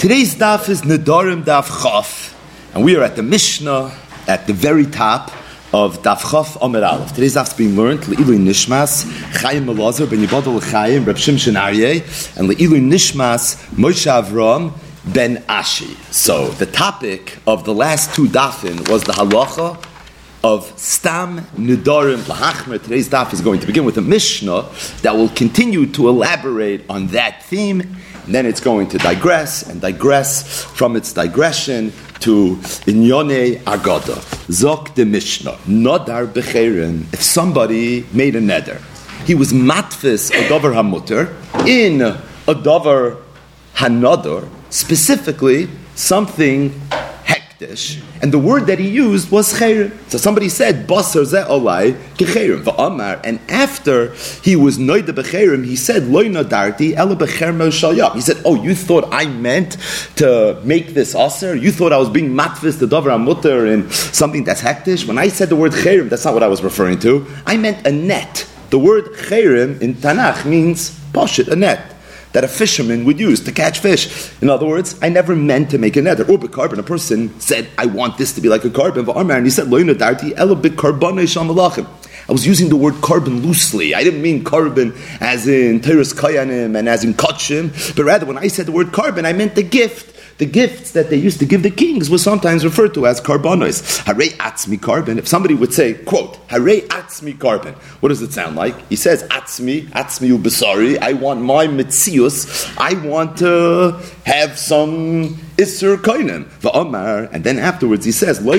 Today's daf is Nedarim Daf Chaf, and we are at the Mishnah at the very top of Daf Chaf Amir Aleph. Today's daf is being learned Le'ilu Nishmas Chaim Melazar Ben Yibadal Chaim Reb Shimshon and Le'ilu Nishmas Moshe Avram Ben Ashi. So the topic of the last two dafin was the halacha of Stam Nidarim Lahachmer. Today's daf is going to begin with a Mishnah that will continue to elaborate on that theme. Then it's going to digress and digress from its digression to Inyone Agada. Zok de Mishnah. Nodar Becherin. If somebody made a neder, he was matfis a dover hamutter in a dover hanodor, specifically something and the word that he used was chayrim. So somebody said, Basar ze olai kechayrim, va'amar, and after he was noida bechayrim, he said, loy nadarti ela bechermo shalyam. He said, oh, you thought I meant to make this aser? You thought I was being matvis the davar mutter in something that's hektish? When I said the word chayrim, that's not what I was referring to. I meant a net. The word chayrim in Tanakh means poshit, a net that a fisherman would use to catch fish. In other words, I never meant to make a nether. Or carbon. A person said, I want this to be like a carbon. And he said, I was using the word carbon loosely. I didn't mean carbon as in Teres Kayanim and as in Kachim, but rather when I said the word carbon, I meant the gift the gifts that they used to give the kings was sometimes referred to as carbonos. Hare atzmi carbon. If somebody would say, quote, Hare atzmi carbon, what does it sound like? He says, Atzmi, atzmi ubasari, I want my mitzius, I want to have some Isser Koinem, Va'omar, and then afterwards he says, This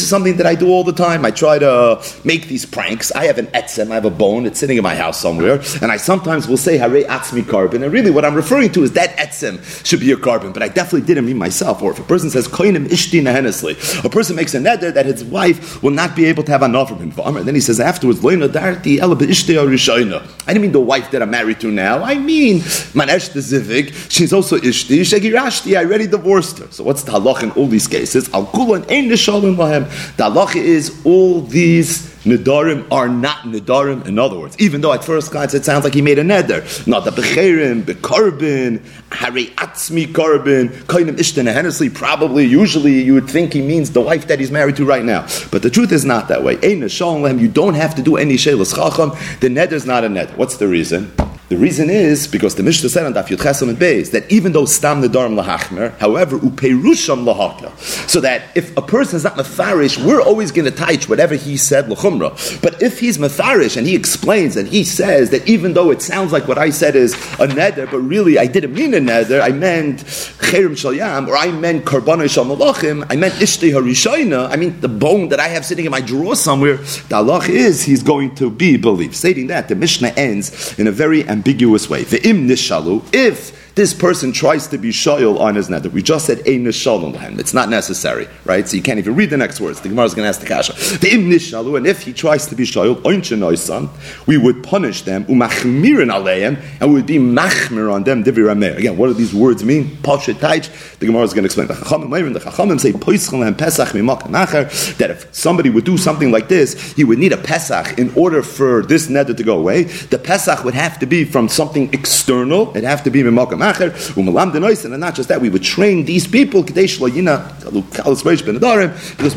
is something that I do all the time. I try to make these pranks. I have an etzem, I have a bone, it's sitting in my house somewhere, and I sometimes will say Hare Atzmi carbon, and really what I'm referring to is that etzem should be a carbon, but I definitely didn't mean myself. Or if a person says Koinem Ishti Nahenesli, a person makes a neder that his wife will not be able to have enough from him. Va'omar, then he says afterwards, Loi Nodarti Elo Be'ishti I didn't mean the wife that I'm married to now. I mean Man Eshte Zivik, she's also Ishti, Shegirashti, I already divorced her. So what's the halach in all these cases? Al Kulan Ein Nishalim Lahem. The halach is all these Nidarim are not Nidarim. In other words, even though at first glance it sounds like he made a neder, not the Becherim, Bekarbin, Hari Atzmi Karbin, Kainim Ishtan Hennessy, probably, usually you would think he means the wife that he's married to right now. But the truth is not that way. You don't have to do any Shelas Chacham. The neder is not a neder. What's the reason? The reason is because the Mishnah said on Daf Yud Chesam and Beis that even though stam nedarim lahachmer, however uperusham lahakel, so that if a person is not mefarish, we're always going to teach whatever he said lachumra. But if he's mefarish and he explains and he says that even though it sounds like what I said is a neder, but really I didn't mean a neder, I meant cherim shalyam, or I meant karbana shal malachim, I meant ishti harishayna, I mean the bone that I have sitting in my drawer somewhere. The halach is he's going to be believed. Stating that, the Mishnah ends in a very ambiguous way. The im nishalu, if this person tries to be shoyal on his nether. We just said ein nishalom lahem. It's not necessary, right? So you can't even read the next words. The Gemara is going to ask the kasha. The im nishalu, and if he tries to be shoyal oinchenoisan, we would punish them umachmirin aleim, and we would be machmir on them divir Again, what do these words mean? Pashet taich. The Gemara is going to explain. The chachamim, the chachamim say poischel pesach mimak That if somebody would do something like this, he would need a pesach in order for this nether to go away. The pesach would have to be from something external. It'd have to be mimak macher, umalam denoisen, and not just that, we would train these people, because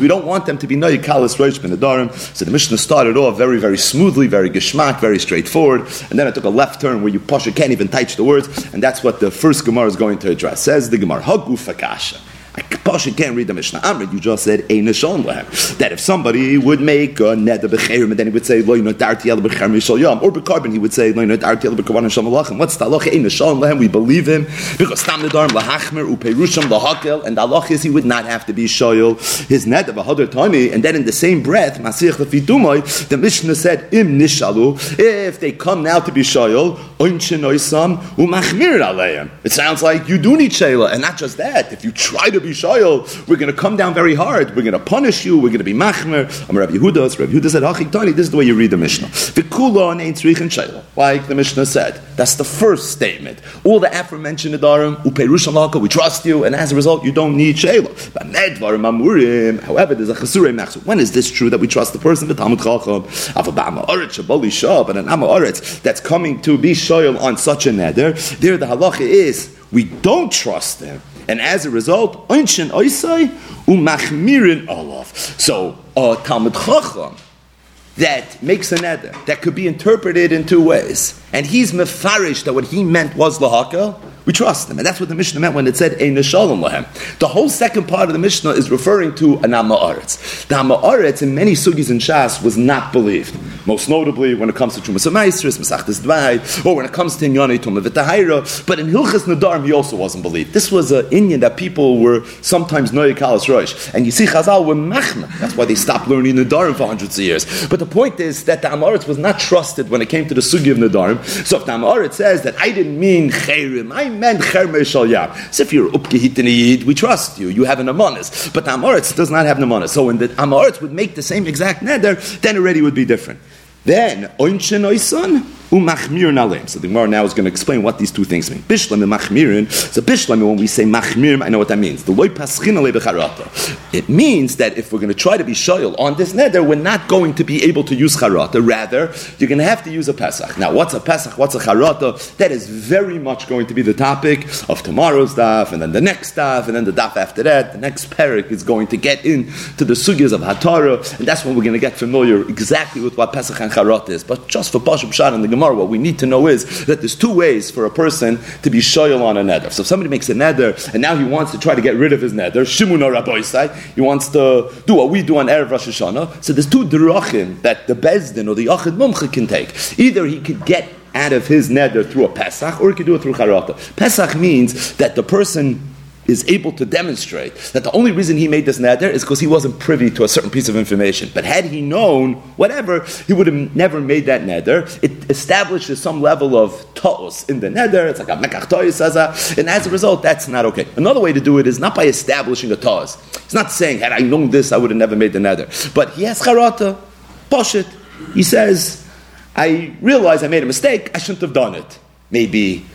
we don't want them to be noy kalis roish ben So the Mishnah started off very, very smoothly, very geschmack, very straightforward, and then it took a left turn where you pasha can't even touch the words, and that's what the first Gemara is going to address. Says the Gemara, Hagu fakasha. I can't read the Mishnah Amrit. You just said Ein Nishon Lehem. That if somebody would make a Neder Becherim, and then he would say Lo Yino Darti Yel Becherim Yishol Yom, or Bekarbon, he would say Lo Yino Darti Yel Bekarban Yishol Malachim. What's the Allah Ein Nishon Lehem? We believe him because Tam Nedarim Lahachmer Uperusham Lahakel, and the Allah is he would not have to be Shoyal his Neder Bahadar Tani, and then in the same breath Masich Lefidumai, the Mishnah said Im Nishalu. If they come now to be Shoyal, Oinchin Oisam Umachmir Aleim. It sounds like you do need Shayla, and not just that. If you try to Shoyal we're going to come down very hard. We're going to punish you. We're going to be machmer. I'm Rabbi Yehuda. Rabbi Yehuda said, Achik Tani, this is the way you read the Mishnah. V'kula nein tzrich and shoyal. Like the Mishnah said. That's the first statement. All the aforementioned Adarim, uperush we trust you, and as a result, you don't need shoyal. However, there's a chesurei machzor. When is this true that we trust the person? The Talmud Chacham, Avabama Oretz, Shabali Shah, but an Amma Oretz that's coming to be shoyal on such a neder. There, the halacha is we don't trust them. And as a result, Olaf. So, a Talmud Chacham that makes a neder that could be interpreted in two ways. And he's mefarish that what he meant was lahakel, we trust them. And that's what the Mishnah meant when it said Ein Shalom Lahem. The whole second part of the Mishnah is referring to an Aretz. The Aretz in many sugis and shas was not believed. Most notably when it comes to Chumas Maestris, Masachtes Dvai, or when it comes to Inyani Tumah V'Tahira. But in Hilchas Nadarim he also wasn't believed. This was an Indian that people were sometimes Noy Kalas Rosh. And you see Chazal were Machma. That's why they stopped learning Nadarim for hundreds of years. But the point is that the Aretz was not trusted when it came to the sugi of Nadarim. So if the Aretz says that I didn't mean Chayrim, I if you're Upkehit we trust you. You have an Amonis. But the Amoritz does not have an Amonis. So when the Amoritz would make the same exact neder, then already would be different. Then, Oinchen Oisan, umachmir nalem. So the Gemara now is going to explain what these two things mean. Bishlam and machmirin. So bishlam, when we say machmir, I know what that means. The loy paschin It means that if we're going to try to be shoyal on this neder, we're not going to be able to use charata. Rather, you're going to have to use a pesach. Now, what's a pesach? What's a charata? That is very much going to be the topic of tomorrow's daf, and then the next daf, and then the daf after that. The next parak is going to get into the sugyas of hatara, and that's when we're going to get familiar exactly with what pesach and charata is. But just for pashup shad and the Gemara, what we need to know is that there's two ways for a person to be shoyal on a neder. So if somebody makes a neder and now he wants to try to get rid of his neder, shimun or he wants to do what we do on erev Rosh Hashanah. So there's two drachim that the bezdin or the yachid mumcha can take. Either he could get out of his neder through a pesach, or he could do it through charata. Pesach means that the person is able to demonstrate that the only reason he made this neder is because he wasn't privy to a certain piece of information. But had he known whatever, he would have never made that neder. It establishes some level of ta'os in the neder. It's like a mekach and as a result, that's not okay. Another way to do it is not by establishing a ta'os. He's not saying, had I known this, I would have never made the neder. But he has charata, poshit. He says, I realize I made a mistake, I shouldn't have done it. Maybe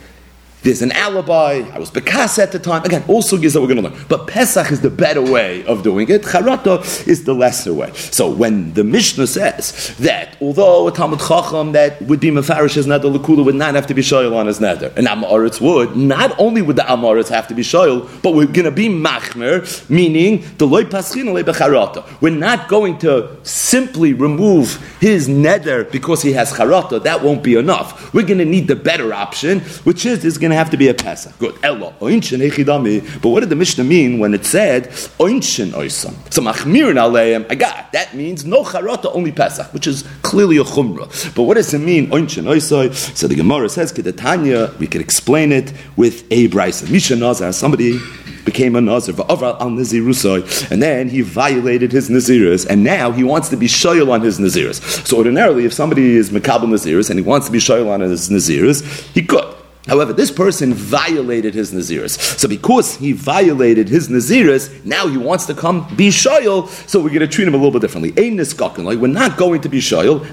there's an alibi. I was bekas at the time. Again, all sugyas that we're going to learn. But Pesach is the better way of doing it. Charata is the lesser way. So when the Mishnah says that although a Talmud Chacham that would be Mefarish as Neder Lakula would not have to be shoyal on his Neder, and Amoritz would, not only would the Amoritz have to be shoyal, but we're going to be Machmer, meaning the Loy Paschin Le Becharata. We're not going to simply remove his Neder because he has Charata. That won't be enough. We're going to need the better option, which is, is going to have to be a Pesach. Good. Elo. Oinshin echidami. But what did the Mishnah mean when it said Oinshin oisam? So machmirin aleim. I got. That means no charata, only Pesach, which is clearly a chumrah. But what does it mean Oinshin oisai? So the Gemara says Kedatanya. We could explain it with a brisa. Misha Nazar. Somebody became a Nazir, and then he violated his Naziris, and now he wants to be shoyal on his Naziris. So ordinarily, if somebody is Makabal Naziris and he wants to be shoyal on his Naziris, he could. However, this person violated his Naziris. So because he violated his Naziris, now he wants to come be shoyal, so we're going to treat him a little bit differently. Like we're not going to be shoyal,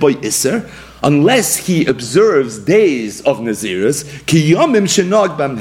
by iser, unless he observes days of Naziris, kiyamim shenag bam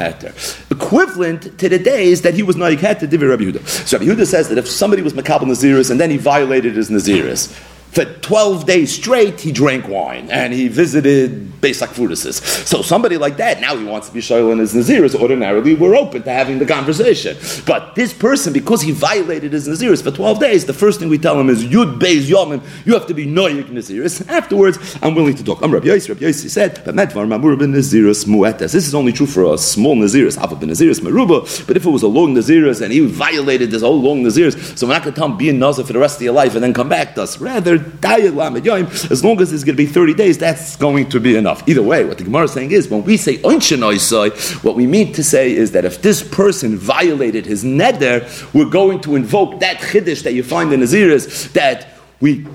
Equivalent to the days that he was naik heter, Rabbi Yehuda. So Rabbi Yehuda says that if somebody was makabel Naziris and then he violated his Naziris, for 12 days straight, he drank wine and he visited Besak Furusis. So somebody like that, now he wants to be Shoyal in his Naziris. Ordinarily, we're open to having the conversation. But this person, because he violated his Naziris for 12 days, the first thing we tell him is, Yud Beis Yomim, you have to be Noyik Naziris. Afterwards, I'm willing to talk. I'm Rabbi Yossi. Rabbi Yossi said, but Medvar Mamur ben Naziris Muetas. This is only true for a small Naziris, Ava ben Naziris Meruba. But if it was a long Naziris and he violated this whole long Naziris, so we're not going to tell him be a Nazir for the rest of your life and then come back to us. Rather, as long as it's going to be 30 days, that's going to be enough. Either way, what the Gemara is saying is when we say what we mean to say is that if this person violated his neder, we're going to invoke that chiddush that you find in Naziris that we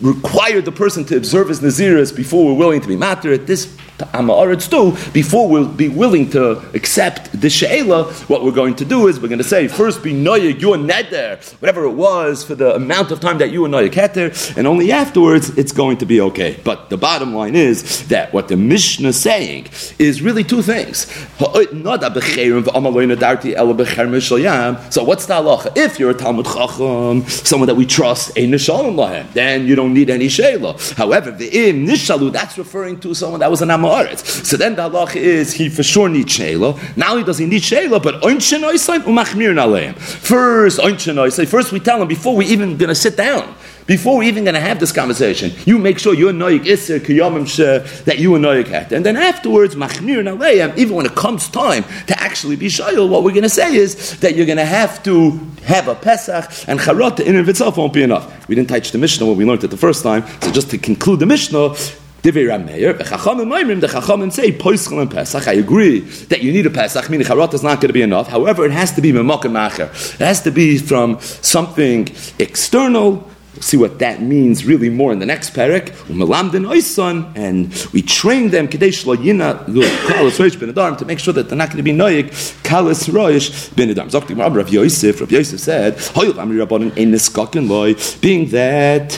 require the person to observe his Naziris before we're willing to be matter. At This Amaretz do, before we'll be willing to accept the She'ela, what we're going to do is we're going to say, first be Noyeg, your neder, whatever it was, for the amount of time that you and Noyeg Heter, and only afterwards it's going to be okay. But the bottom line is that what the Mishnah is saying is really two things. So what's the halacha? If you're a Talmud Chacham, someone that we trust, then you don't need any She'ela. However, the im nishalu, that's referring to someone that was an Amoritz. So then the halacha is he for sure needs Sheila. Now he doesn't need Sheila, but Oinshen Oisaim umachmir naleim. First, Oinshen Oisaim, first we tell him before we even gonna sit down. Before we're even going to have this conversation, you make sure you're noyik iser kiyomim that you are noyik het, and then afterwards machmir naleim. Even when it comes time to actually be shayil, what we're going to say is that you're going to have to have a pesach and charot in and of itself won't be enough. We didn't touch the Mishnah when we learned it the first time, so just to conclude the Mishnah. Rameir, the Chachamim the Chachamim say Poischel and Pesach. I agree that you need a Pesach, meaning Charot is not going to be enough. However, it has to be Memok Macher. It has to be from something external see what that means really more in the next parak. And we train them to make sure that they're not going to be noyik kalas roish ben adam. Rav Yosef. Rav Yosef said, being that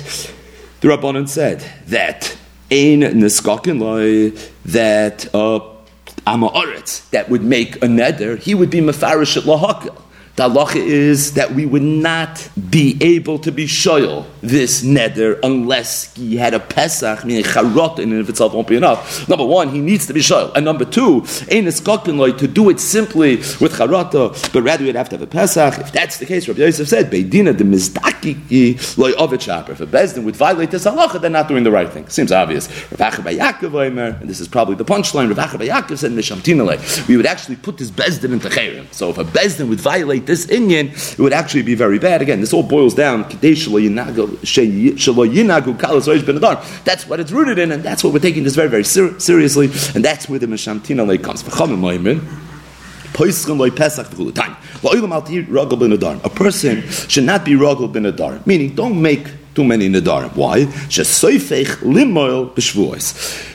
the Rabbanon said that ein niskakin loy that uh, Amaretz that would make a neder, he would be mafarish at lahakil. The halacha is that we would not be able to be shoyal this neder unless he had a pesach, meaning charot in and of itself won't be enough. Number one, he needs to be shoyal. And number two, ain't a to do it simply with charata, but rather we'd have to have a pesach. If that's the case, Rabbi Yosef said, Beidina de mizdaki loy ovet shaper. If a bezdin would violate this halacha, they're not doing the right thing. Seems obvious. Rav Yaakov and this is probably the punchline, Rav Yaakov said, we would actually put this bezdin into chayrim. So if a bezdin would violate this Indian, it would actually be very bad. Again, this all boils down. That's what it's rooted in, and that's what we're taking this very, very ser- seriously, and that's where the Meshamtina lay comes. A person should not be rogel bin adar, meaning don't make too many nadarim. Why?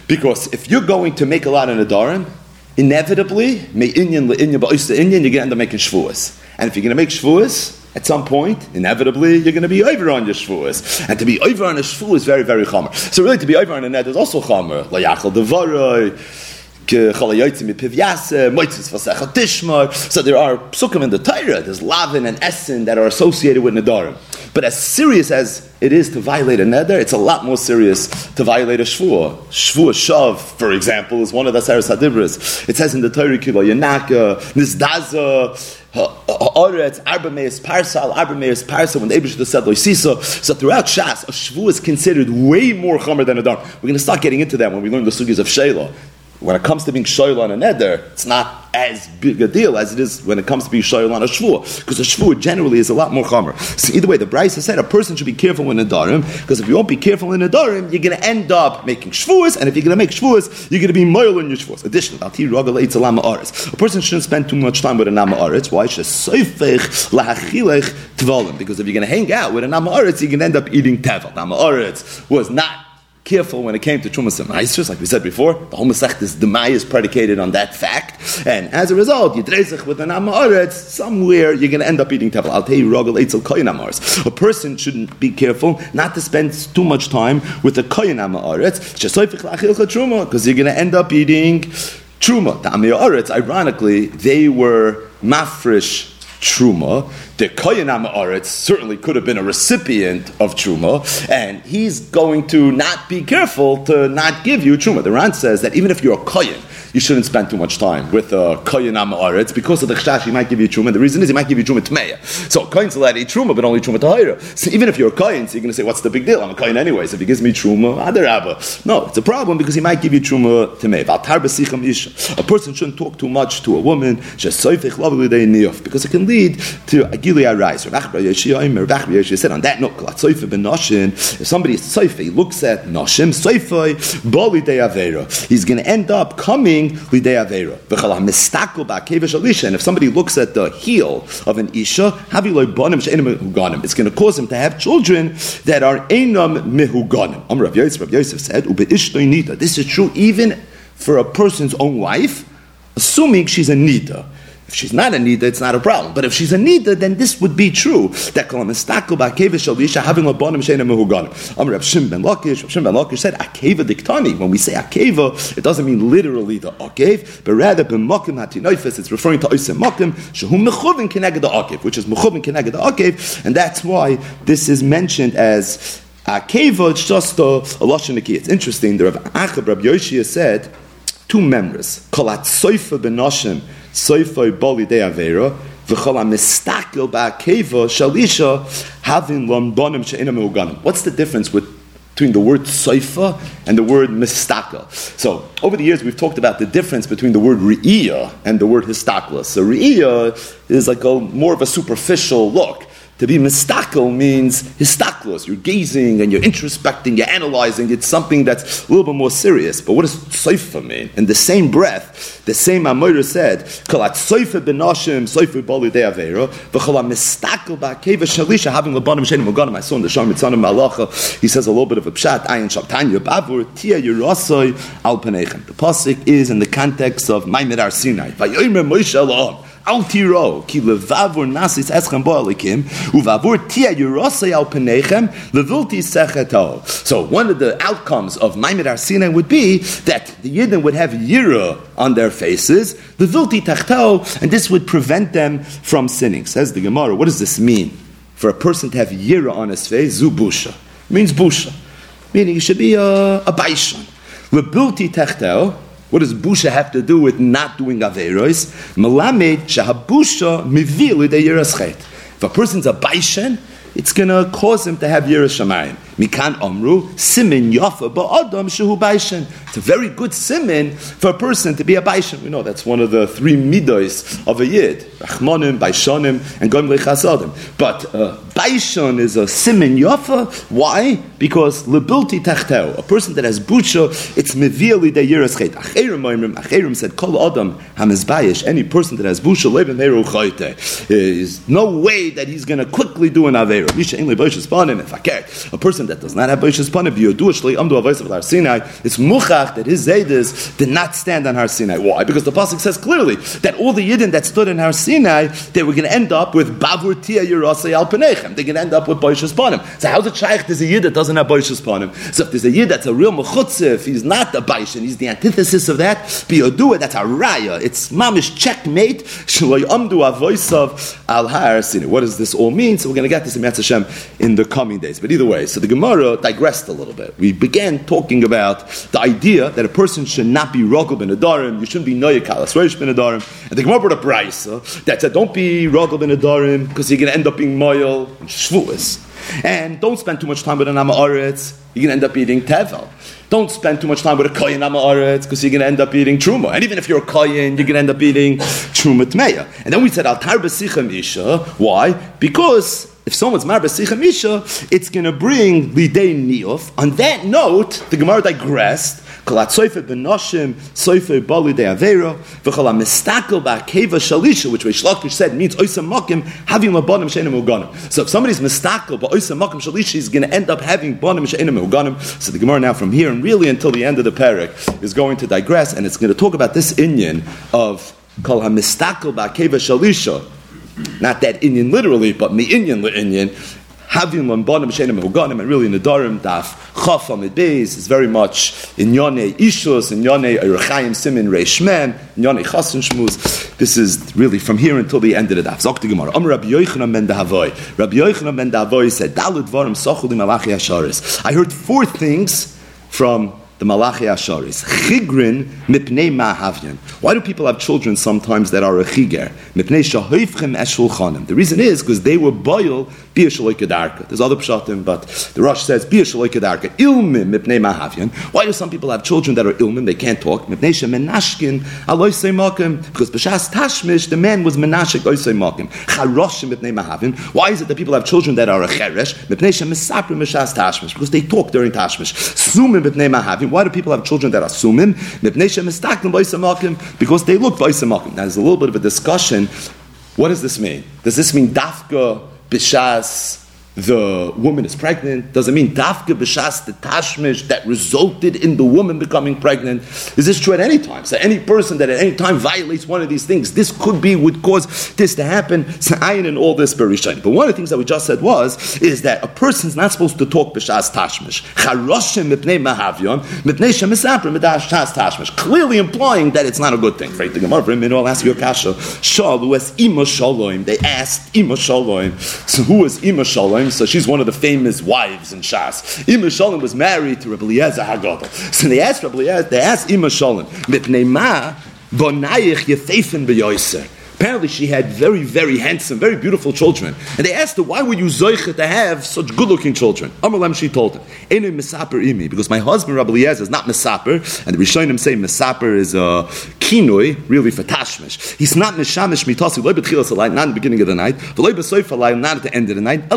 Because if you're going to make a lot of nadarim, inevitably, you're going to end up making shvuas. And if you're going to make shvuas, at some point, inevitably, you're going to be over on your shvuas. And to be over on a shvu is very, very chomer. So really, to be over on a net is also chomer. Layachal devaroi, so there are psukim in the Torah, there's lavin and essen that are associated with nedarim. But as serious as it is to violate a neder, it's a lot more serious to violate a shvuah. Shvuah shav, for example, is one of the Saras Hadibras. It says in the Torah, Kilo Yanaka, Nizdaza, Ha'aretz, Arba Meis Parsa, Arba Meis Parsa, when the Abish said Loisisa. So throughout Shas, a shvuah is considered way more chomer than a dar. We're going to start getting into that when we learn the sugis of Sheila when it comes to being shoyl on a neder, it's not as big a deal as it is when it comes to being shoyl on a shvur, because a shvur generally is a lot more chomer. So either way, the brisa said a person should be careful in a nedarim, because if you won't be careful in a nedarim, you're going to end up making shvurs, and if you're going to make shvurs, you're going to be moil in your shvurs. Additionally, a person shouldn't spend too much time with a nama aretz. Why? Should sofich lachilek tvolam? Because if you're going to hang out with a nama aretz, you're going to end up eating tevel. Nama aretz was not careful when it came to Trumas and Maestros, like we said before. The whole Masech is the is predicated on that fact. And as a result, you drezich with an Amaretz, somewhere you're going to end up eating Tevel. I'll tell you, Rogel Eitzel Koyin Amaretz. A person shouldn't be careful not to spend too much time with the Koyin Amaretz, because you're going to end up eating Truma. The Amaretz, ironically, they were mafresh truma. The kohen Aretz certainly could have been a recipient of truma, and he's going to not be careful to not give you truma. The Ran says that even if you're a kohen, you shouldn't spend too much time with a kohen It's because of the chashash he might give you truma. The reason is he might give you truma tmeya. So kohen's allowed to eat truma, but only truma tahira. So even if you're a kohen, so you're going to say, "What's the big deal? I'm a kohen anyways. If he gives me truma, ah, adarabba." No, it's a problem because he might give you truma tmeya. A person shouldn't talk too much to a woman because it can lead to agili arais. said on that note, if somebody is soife, he looks at noshim soife, bali de He's going to end up coming lidei avera. And if somebody looks at the heel of an isha, it's going to cause him to have children that are enam mehuganim. Rav Yosef, Rav Yosef said, This is true even for a person's own wife, assuming she's a nida. If she's not a nida, it's not a problem. But if she's a nida, then this would be true. That kolam estakel ba'akeva shel isha having labonim sheina mehuganim. Amr Rav Shim ben Lakish, Rav Shim ben Lakish said akeva diktani. When we say akeva, it doesn't mean literally the akev, but rather b'mokim hatinoifes. It's referring to oisem mokim shehu mechuvin keneged the akev, which is mechuvin keneged the akev, and that's why this is mentioned as akeva. It's just a, a It's interesting. The Rav Achab Rav Yoshia said two members. Kolat soifa benoshim soifoi boli de avera, v'chol ha-mistakel ba'akeva shalisha havin lombonim she'inam uganim. What's the difference with between the word soifa and the word mistakel. So over the years we've talked about the difference between the word re'iyah and the word histakla. So re'iyah is like a more of a superficial look. To be mistakel means histaklos. You're gazing and you're introspecting, you're analyzing. It's something that's a little bit more serious. But what does soifa mean? In the same breath, the same Amoira said, "Kalat soifa benashim soifa bali de avera v'chala mistakel ba'keva shalisha having lebanim shenim uganim." I saw in the Shar Mitzanim Malacha. He says a little bit of a pshat. Ayin shabtanya bavur tia yerasoi al panechem. The pasuk is in the context of Maimed Ar Sinai. Vayomer Moshe So one of the outcomes of Maimid Sinai would be that the Yidden would have yira on their faces, the levulti tachto, and this would prevent them from sinning. Says the Gemara. What does this mean? For a person to have yira on his face, zubusha means busha, meaning he should be a, a baishon. Levulti tachto what does busha have to do with not doing averos? Melamed shahabusha mivil If a person's a baishen, it's going to cause him to have yiras shamayim. Mikan Omru, Simin Yafa Ba'adam Shehu Baishan. It's a very good simin for a person to be a Baishan. We know that's one of the three midos of a Yid. Rachmanim, Baishanim, and Gom Lechasadim. But uh, Baishan is a simin Yafa. Why? Because Lebilti Tachteo, a person that has Bucha, it's Mevili de Yiras Chet. Moimrim, Acherim said, Kol Adam Hamizbayish, any person that has Bucha, Leben Heru Chayte. There's no way that he's going to quickly do an Avera. Misha Engle Boishas Panim, if I care. A person person that does not have Boish's Panav, Yodu Shlei Amdu Avais of Har Sinai, it's Muchach that his Zaydis did not stand on Har Sinai. Why? Because the Pasuk says clearly that all the Yidden that stood in Har Sinai, they were going to end up with Bavur Tia Yerasei Al Penechem. They're going to end up with Boish's Panim. So how's it Shaykh there's a Yid that doesn't have Boish's Panim? So if there's a Yid that's a real Mechutzif, he's not the Baishin, he's the antithesis of that, Biyodua, that's a Raya. It's Mamish checkmate, Shloi Amdu Avais of Al Har Sinai. What does this all mean? So we're going to get this in Hashem in the coming days. But either way, so the Gemara digressed a little bit. We began talking about the idea that a person should not be rogel ben adarim, you shouldn't be noyakal asreish ben adarim. And the Gemara brought a price that said, don't be rogel ben adarim because you're going to end up being moyal and shvuas. And don't spend too much time with an Amaretz, you're going to end up eating tevel. Don't spend too much time with a koyin Amaretz because you're going to end up eating truma. And even if you're a koyin, you're going to end up eating truma tmeya. And then we said, al tar isha. Why? Because if someone's mar b'sicha misha, it's going to bring lidei niyuf. On that note, the Gemara digressed. Kalat soife benoshim, soife bali de avera, v'chala ba'keva shalisha, which Reish Lakish said means oisam makim, having labonim she'enim uganim. So if somebody's mistakel ba'oisam makim shalisha, he's going to end up having bonim she'enim uganim. So the Gemara now from here and really until the end of the parak is going to digress, and it's going to talk about this inyan of kol ha-mistakel ba'keva shalisha, not that Indian literally, but me Indian Indian. Having lambanim shenim huganim, and really in the Darim daf chaf amid beis is very much in yone ishus, in yone erechayim simin reishmem, in yone chasen shmuz. This is really from here until the end of the daf. Zok the Gemara. Rabbi Yochanan ben Dahavoy. Rabbi Yochanan ben said, asharis. I heard four things from the Malachi Asharis. Chigrin mipnei ma'havyan. Why do people have children sometimes that are a chiger? Mipnei shahoifchem eshulchanim. The reason is because they were boil bia shaloikadarka. There's other pshatim, but the Rosh says bia shaloikadarka. Ilmim mipnei ma'havyan. Why do some people have children that are ilmim? They can't talk. Mipnei shemenashkin aloisei makim. Because b'shas tashmish, the man was menashik oisei makim. Charoshim mipnei ma'havyan. Why is it that people have children that are a cheresh? Mipnei shemesaprim b'shas tashmish. Because they talk during tashmish. Sumim mipnei ma'havyan. Why do people have children that are sumim? Because they look vaisamakim. Now there's a little bit of a discussion. What does this mean? Does this mean dafka b'shas the woman is pregnant? Does it mean dafke b'shas the tashmish that resulted in the woman becoming pregnant? Is this true at any time? So any person that at any time violates one of these things, this could be would cause this to happen. Sa'ayin and all this berishain. But one of the things that we just said was is that a person's not supposed to talk b'shas tashmish. Charoshim mipnei mahavyon mipnei shemisaprim b'shas tashmish. Clearly implying that it's not a good thing. Right? The Gemara, I'll ask you a kasha. Shalu as ima shalom. They asked ima shalom. So who is ima shalom? So she's one of the famous wives in Shas. Ima Shalom was married to Rabbi Eliezer Hagadol. So they asked Rabbi Eliezer, they asked Ima Shalom, Mipnei ma bonayich beyoiser. Apparently, she had very, very handsome, very beautiful children. And they asked her, why were you zoicha to have such good looking children? Amalem, she told him, because my husband, Rabbi Eliezer, is not misaper, and the Rishonim say misaper is a kinoi, really for tashmish. He's not mishamish mitasi, not in the beginning of the night, not at the end of the night,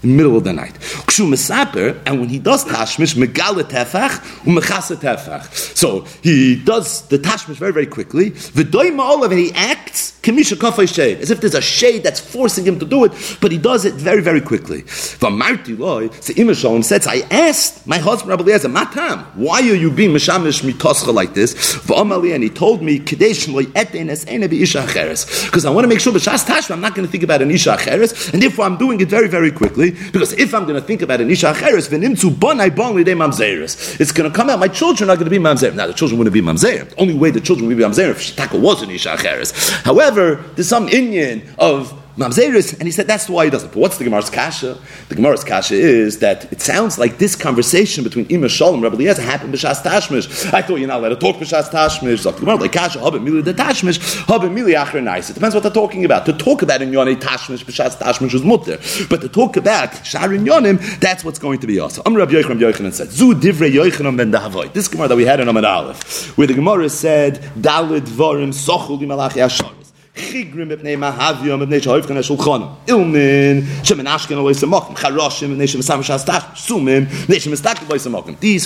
the middle of the night. Kshu mesaper, and when he does tashmish, megale tefach, umechase tefach. So he does the tashmish very, very quickly. V'doy ma'olav, and he acts as if there's a shade that's forcing him to do it, but he does it very, very quickly. Says, I asked my husband Rabbi Eliezer, Matam, why are you being mishamish mitoscha like this? And he told me. Because I want to make sure, I'm not going to think about an isha acheres, and therefore I'm doing it very, very quickly, because if I'm going to think about an isha acheres. It's going to come out, my children are going to be mamzer. Now, the children wouldn't be mamzer. The only way the children would be mamzer if Shtaka was an isha acheres. However, However, there's some Indian of Mamzeris, and he said that's why he doesn't. But what's the Gemara's kasha? The Gemara's kasha is that it sounds like this conversation between Ima Shalom and Rabbi Eliezer happened b'shas tashmish. I thought you're not allowed to talk b'shas tashmish. So the Gemara like kasha habit mili the tashmish habit mili achar nice. It depends what they're talking about. To talk about in yonei tashmish b'shas tashmish is mutter, but to talk about sharin yonim, that's what's going to be also. Amr Rabbi Yochanan Yochanan said zu divrei Yochanan ben dahavoy. This Gemara that we had in Amad Aleph, where the Gemara said dalid varim sochul malachi ashar. These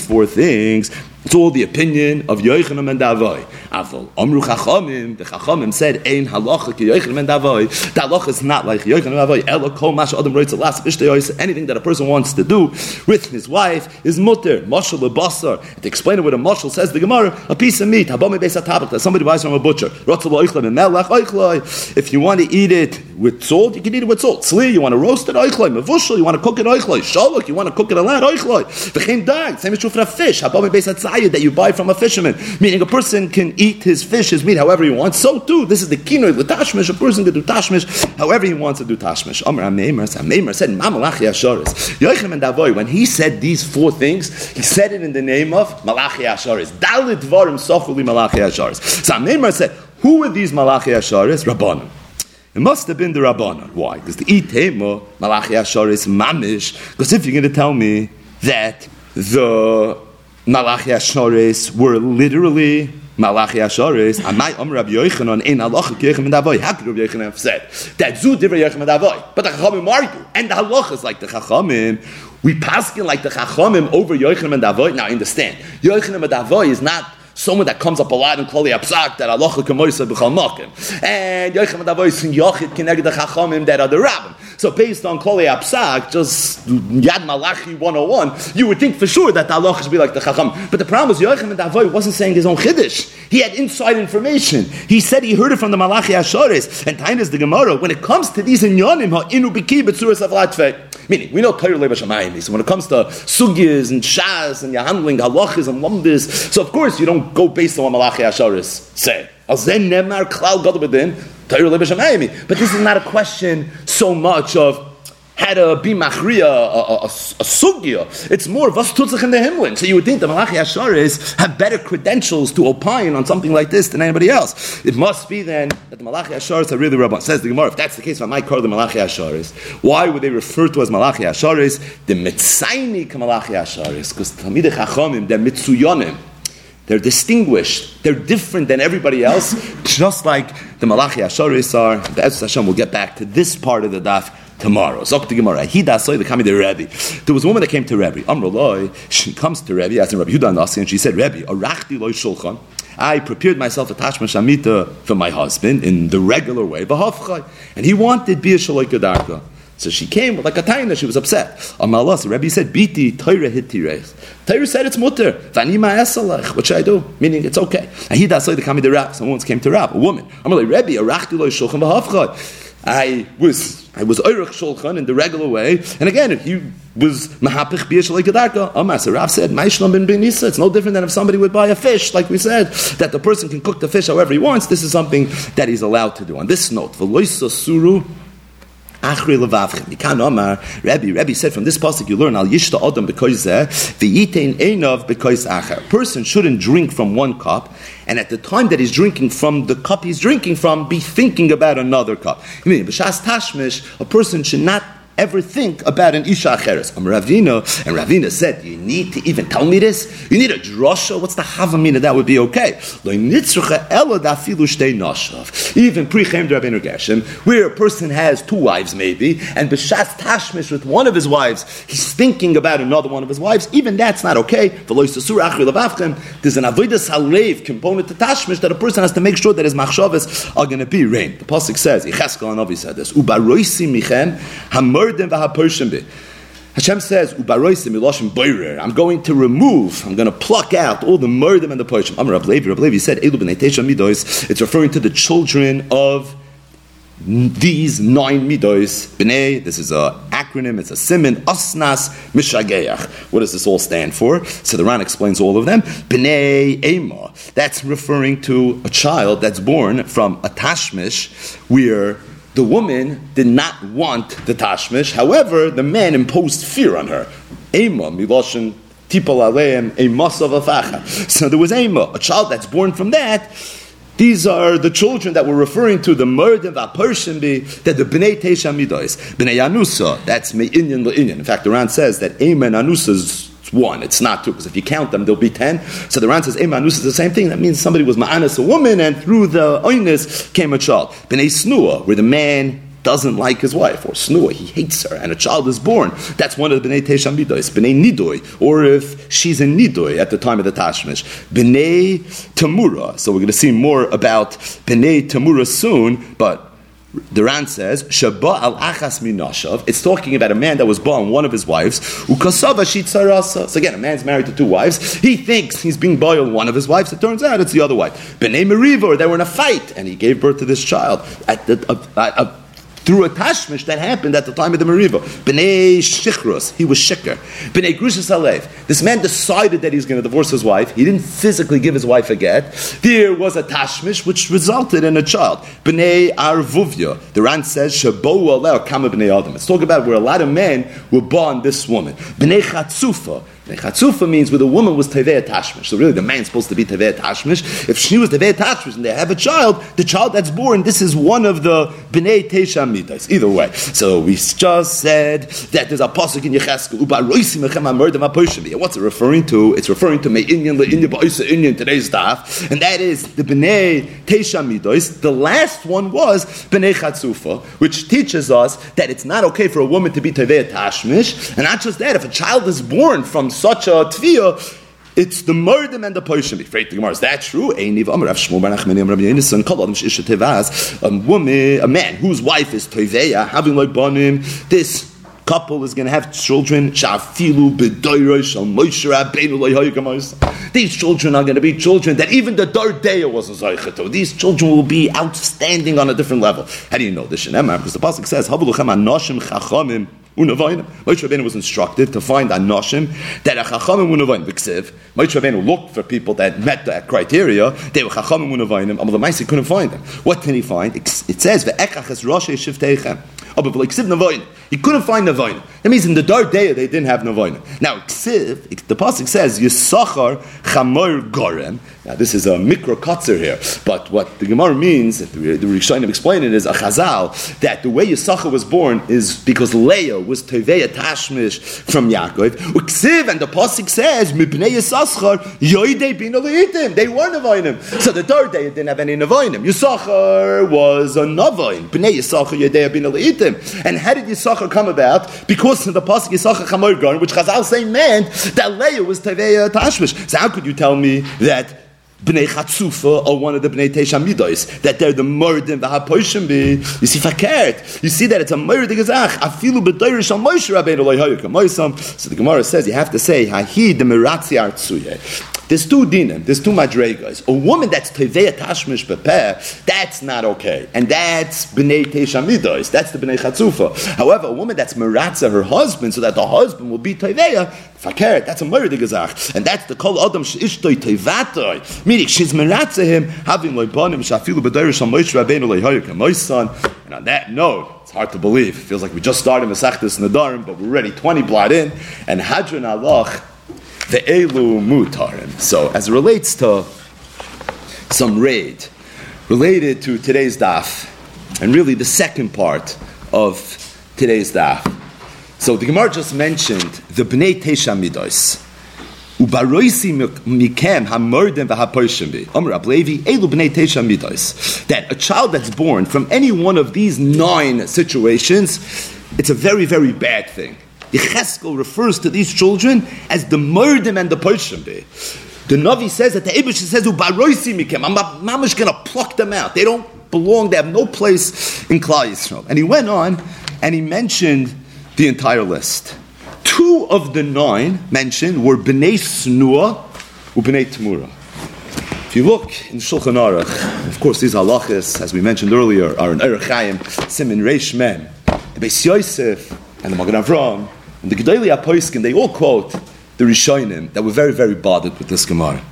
four things, it's all the opinion of Yochanan and Davoi. Avol, Omru Chachamim, the Chachamim said, Ein halacha ki Yochanan and Davoi. The halacha is not like Yochanan and Davoi. Elo kol mash adam roitz alas b'shtei Anything that a person wants to do with his wife is mutter. Moshel lebasar. To explain it with a moshel, says the Gemara, a piece of meat, habami beis that somebody buys from a butcher. Oichlem and melech if you want to eat it with salt, you can eat it with salt. Tzli, you want to roast it, oichloi. Mevushal, you want to cook it, oichloi. Shalok, you want to cook it a lot, oichloi. V'chein dag, same is true for a fish. Habami beis that you buy from a fisherman. Meaning a person can eat his fish, his meat, however he wants. So too, this is the kino, the tashmish. A person can do tashmish however he wants to do tashmish. Amr Ameimer, Ameimer said, Mamalachi Ashoris. Yoichem and Davoy, when he said these four things, he said it in the name of Malachi Ashoris. Dalit Dvarim Sochuli Malachi Ashoris. So Ameimer said, who were these Malachi Asharis? Rabbanon. It must have been the Rabbanon. Why? Because the Itema, Malachi Asharis, Mamish. Because if you're going to tell me that the Malachi Asharis were literally Malachi Asharis, Amai Om Rabbi Yochanan in Halacha Kirchem and Avoy. How could Rabbi Yochanan have said that Zu Divrei Yochanan and Avoy? But the Chachamim argue, and the Halacha is like the Chachamim. We paskin like the Chachamim over Yochanan and Avoy. Now understand, Yochanan and Avoy is not someone that comes up a lot in Klali Apsak that Allah Kamoisa B'chal Makim. And Yoichem Adavois Yochid Kineged the Chachamim that are the Rabbim. So based on Klali Apsak, just Yad Malachi 101, you would think for sure that the Allah should be like the Chacham. But the problem is Yoichem Adavoy wasn't saying his own Chiddush. He had inside information. He said he heard it from the Malachi Ashoris. And is the Gemara, when it comes to these inyonim, inu b'ki b'tzuras of Meaning, we know Torah Leba Shemayim. So when it comes to sugyas and shas and you're handling halachas and lumbis, so of course you don't go based on what Malachi Asharis say. But this is not a question so much of had a be machria, a, a, a, sugya. It's more of us tutzach in the himlin. So you would think the Malachi Asharis have better credentials to opine on something like this than anybody else. It must be then that the Malachi Asharis are really Rabban. Says the Gemara, if that's the case, I might call the Malachi Asharis. Why would they refer to as Malachi Asharis? The Mitzaini Malachi Asharis, because Talmidei Chachamim, they're Mitzuyonim. They're distinguished. They're different than everybody else, just like the Malachi Asharis are. The Hashem will get back to this part of the daf tomorrow. Zok the Gemara. He soy the kami the Rebbe. There was a woman that came to Rebbe. Amrullah. She comes to Rebbe, asking Rebbe Yudan Nasi, and she said, Rebbe, arachti loy shulchan. I prepared myself a tashma shamita for my husband in the regular way, and he wanted bia shaloy So she came with like a taina, she was upset. Amalah, so Rebbe said, Biti, Torah hit Torah said it's mutter. Vanima esalach. What should I do? Meaning it's okay. And he say the kami the rap. Someone once came to rap, a woman. I'm like, Rebbe, arachti lo shulchan v'hafchad. I was I was oirach shulchan in the regular way, and again he was mahapich biyah like gedarka. Amas Rav said, "Ma'ishlam bin benisa." It's no different than if somebody would buy a fish, like we said, that the person can cook the fish however he wants. This is something that he's allowed to do. On this note, v'loisa suru Achri levavchem. Mikan Omar, Rabbi, Rabbi said from this pasuk you learn al yishta adam because the yitain einov because acher. Person shouldn't drink from one cup, and at the time that he's drinking from the cup he's drinking from, be thinking about another cup. I mean, b'shas tashmish, a person should not ever think about an Isha Acheres. I'm Ravina, and Ravina said, You need to even tell me this? You need a drosha? What's the Havamina? That would be okay. Even pre Chem Rabbeinu Gershom, where a person has two wives maybe, and B'shas Tashmish with one of his wives, he's thinking about another one of his wives, even that's not okay. There's an Avodah Halev component to Tashmish that a person has to make sure that his machshavas are going to be rain. The Pasuk says, Yecheskel and Avi said this, Hashem says, I'm going to remove, I'm going to pluck out all the murder and the Pershim. Amar Rab Levi, Rab Levi said, It's referring to the children of these nine midos. B'nei, this is an acronym, it's a simon, Asnas Mishageach. What does this all stand for? So the Ran explains all of them. B'nei Ema, that's referring to a child that's born from a Tashmish, where the woman did not want the tashmish. However, the man imposed fear on her. So there was Ema, a child that's born from that. These are the children that we're referring to, the murder of person be that the Bnei Tesha Midos. Bnei Anusa, that's Me'inyan Le'inyan. In fact, the Ran says that Ema and Anusa one. It's not two, because if you count them, there'll be ten. So the Ran says, Emanus is the same thing. That means somebody was Ma'anas, a woman, and through the oinus came a child. B'nai Snua, where the man doesn't like his wife, or snua, he hates her, and a child is born. That's one of the bnei tesham midois, bnei nidoy, or if she's a nidoy at the time of the tashmish, bnei tamura. So we're going to see more about bnei tamura soon, but Duran says, Shaba al achas minashav. It's talking about a man that was born one of his wives. Ukasava. So again, a man's married to two wives. He thinks he's being boiled one of his wives. It turns out it's the other wife. Bnei Merivor, they were in a fight, and he gave birth to this child. At the, uh, uh, through a tashmish that happened at the time of the Meriva. Bnei Shichrus, he was Shikr. Bnei Grushas Alev, this man decided that he's going to divorce his wife. He didn't physically give his wife a get. There was a tashmish which resulted in a child. Bnei Arvuvya, the Ran says, Shabo Aleh Kama Bnei Adam. It's talking about where a lot of men were born this woman. Bnei Chatzufa, Chatzufa means where the woman was Tevei Tashmish. So really the man's supposed to be Tevei Tashmish. If she was Tevei Tashmish and they have a child, the child that's born, this is one of the Bnei Midas. Either way. So we just said that there's a pasuk in Yecheskel, Uba Roisi Mechem HaMerdem HaPoshemi. What's it referring to? It's referring to Me'inyan Le'inyan Ba'isa Inyan, today's staff. And that is the Bnei Midas. The last one was Bnei Chatzufa, which teaches us that it's not okay for a woman to be Tevei Tashmish. And not just that, if a child is born from such a tviyah, it's the murder and the poishim. Afraid the Gemara is that true? A woman, a man whose wife is toiveya, having like bonim, this couple is going to have children. These children are going to be children that even the Dardeya wasn't Zaychato. These children will be outstanding on a different level. How do you know this? Because the Pasuk says, unavayim. Moshe Rabbeinu was instructed to find anoshim that a chachamim unavayim b'ksiv. Moshe Rabbeinu looked for people that met that criteria. They were chachamim unavayim. Amal the couldn't find them. What can he find? It says ve'ekach es rosh. Oh, but like Ksiv he couldn't find Navoin. That means in the dark day they didn't have Navoin. Now Ksiv, the pasuk says Yisachar Chamor Gorem. Now this is a mikro kotzer here, but what the Gemara means, the, Rishonim explain it is a Chazal that the way Yisachar was born is because Leah was Teveya Tashmish from Yaakov. Ksiv and the pasuk says Mipnei Yisachar Yoidei Bin They were Navoinim. So the third day it didn't have any Navoinim. Yisachar was a Navoin. Bnei Yisachar Yoidei Bin Yitim. And how did Yisachar come about? Because the pasuk Yisachar Chamor Garn, which Chazal say meant that Leah was Teveya Tashmish. So how could you tell me that Bnei Chatzufa or one of the Bnei Teshamidos, that they're the Murdim, the Hapoishim be. You see, fakert. You see that it's a Murdim Gezach. Afilu b'doirish al Moshe Rabbeinu loyhoyuk. Moisam. So the Gemara says you have to say, Hahi de Miratzi Artsuye. There's two dinim, there's two madregas. A woman that's teveya tashmish beper, that's not okay. And that's b'nei teshamidos, that's the b'nei chatzufa. However, a woman that's meratza her husband so that the husband will be teveya, fakert, that's a murder gezach. And that's the kol adam sheishtoi tevatoi. Meaning, she's meratza him, having loibanim shafilu b'dayr shal moish rabbeinu lehoyuk, my son. And on that note, it's hard to believe. It feels like we just started Masechtas Nadarim, but we're already 20 blot in. And Hadran Allah the Elu Mutarim. So, as it relates to some raid related to today's daf, and really the second part of today's daf. So, the Gemara just mentioned the Bnei Tesha Midos. Mikem. That a child that's born from any one of these nine situations, it's a very very bad thing. Yecheskel refers to these children as the murdim and the Pershim. The Navi says that the Abish says, Ubaroisi mikem, I'm mamish gonna pluck them out. They don't belong, they have no place in Klal Yisrael. And he went on and he mentioned the entire list. Two of the nine mentioned were Bnei Snua or Bnei Tamura. If you look in Shulchan Aruch, of course these halachas, as we mentioned earlier, are in Erech Simon Reish the Beis Yosef, and the Magen Avram, and the Gedali Apoiskin, they all quote the Rishonim that were very, very bothered with this Gemara.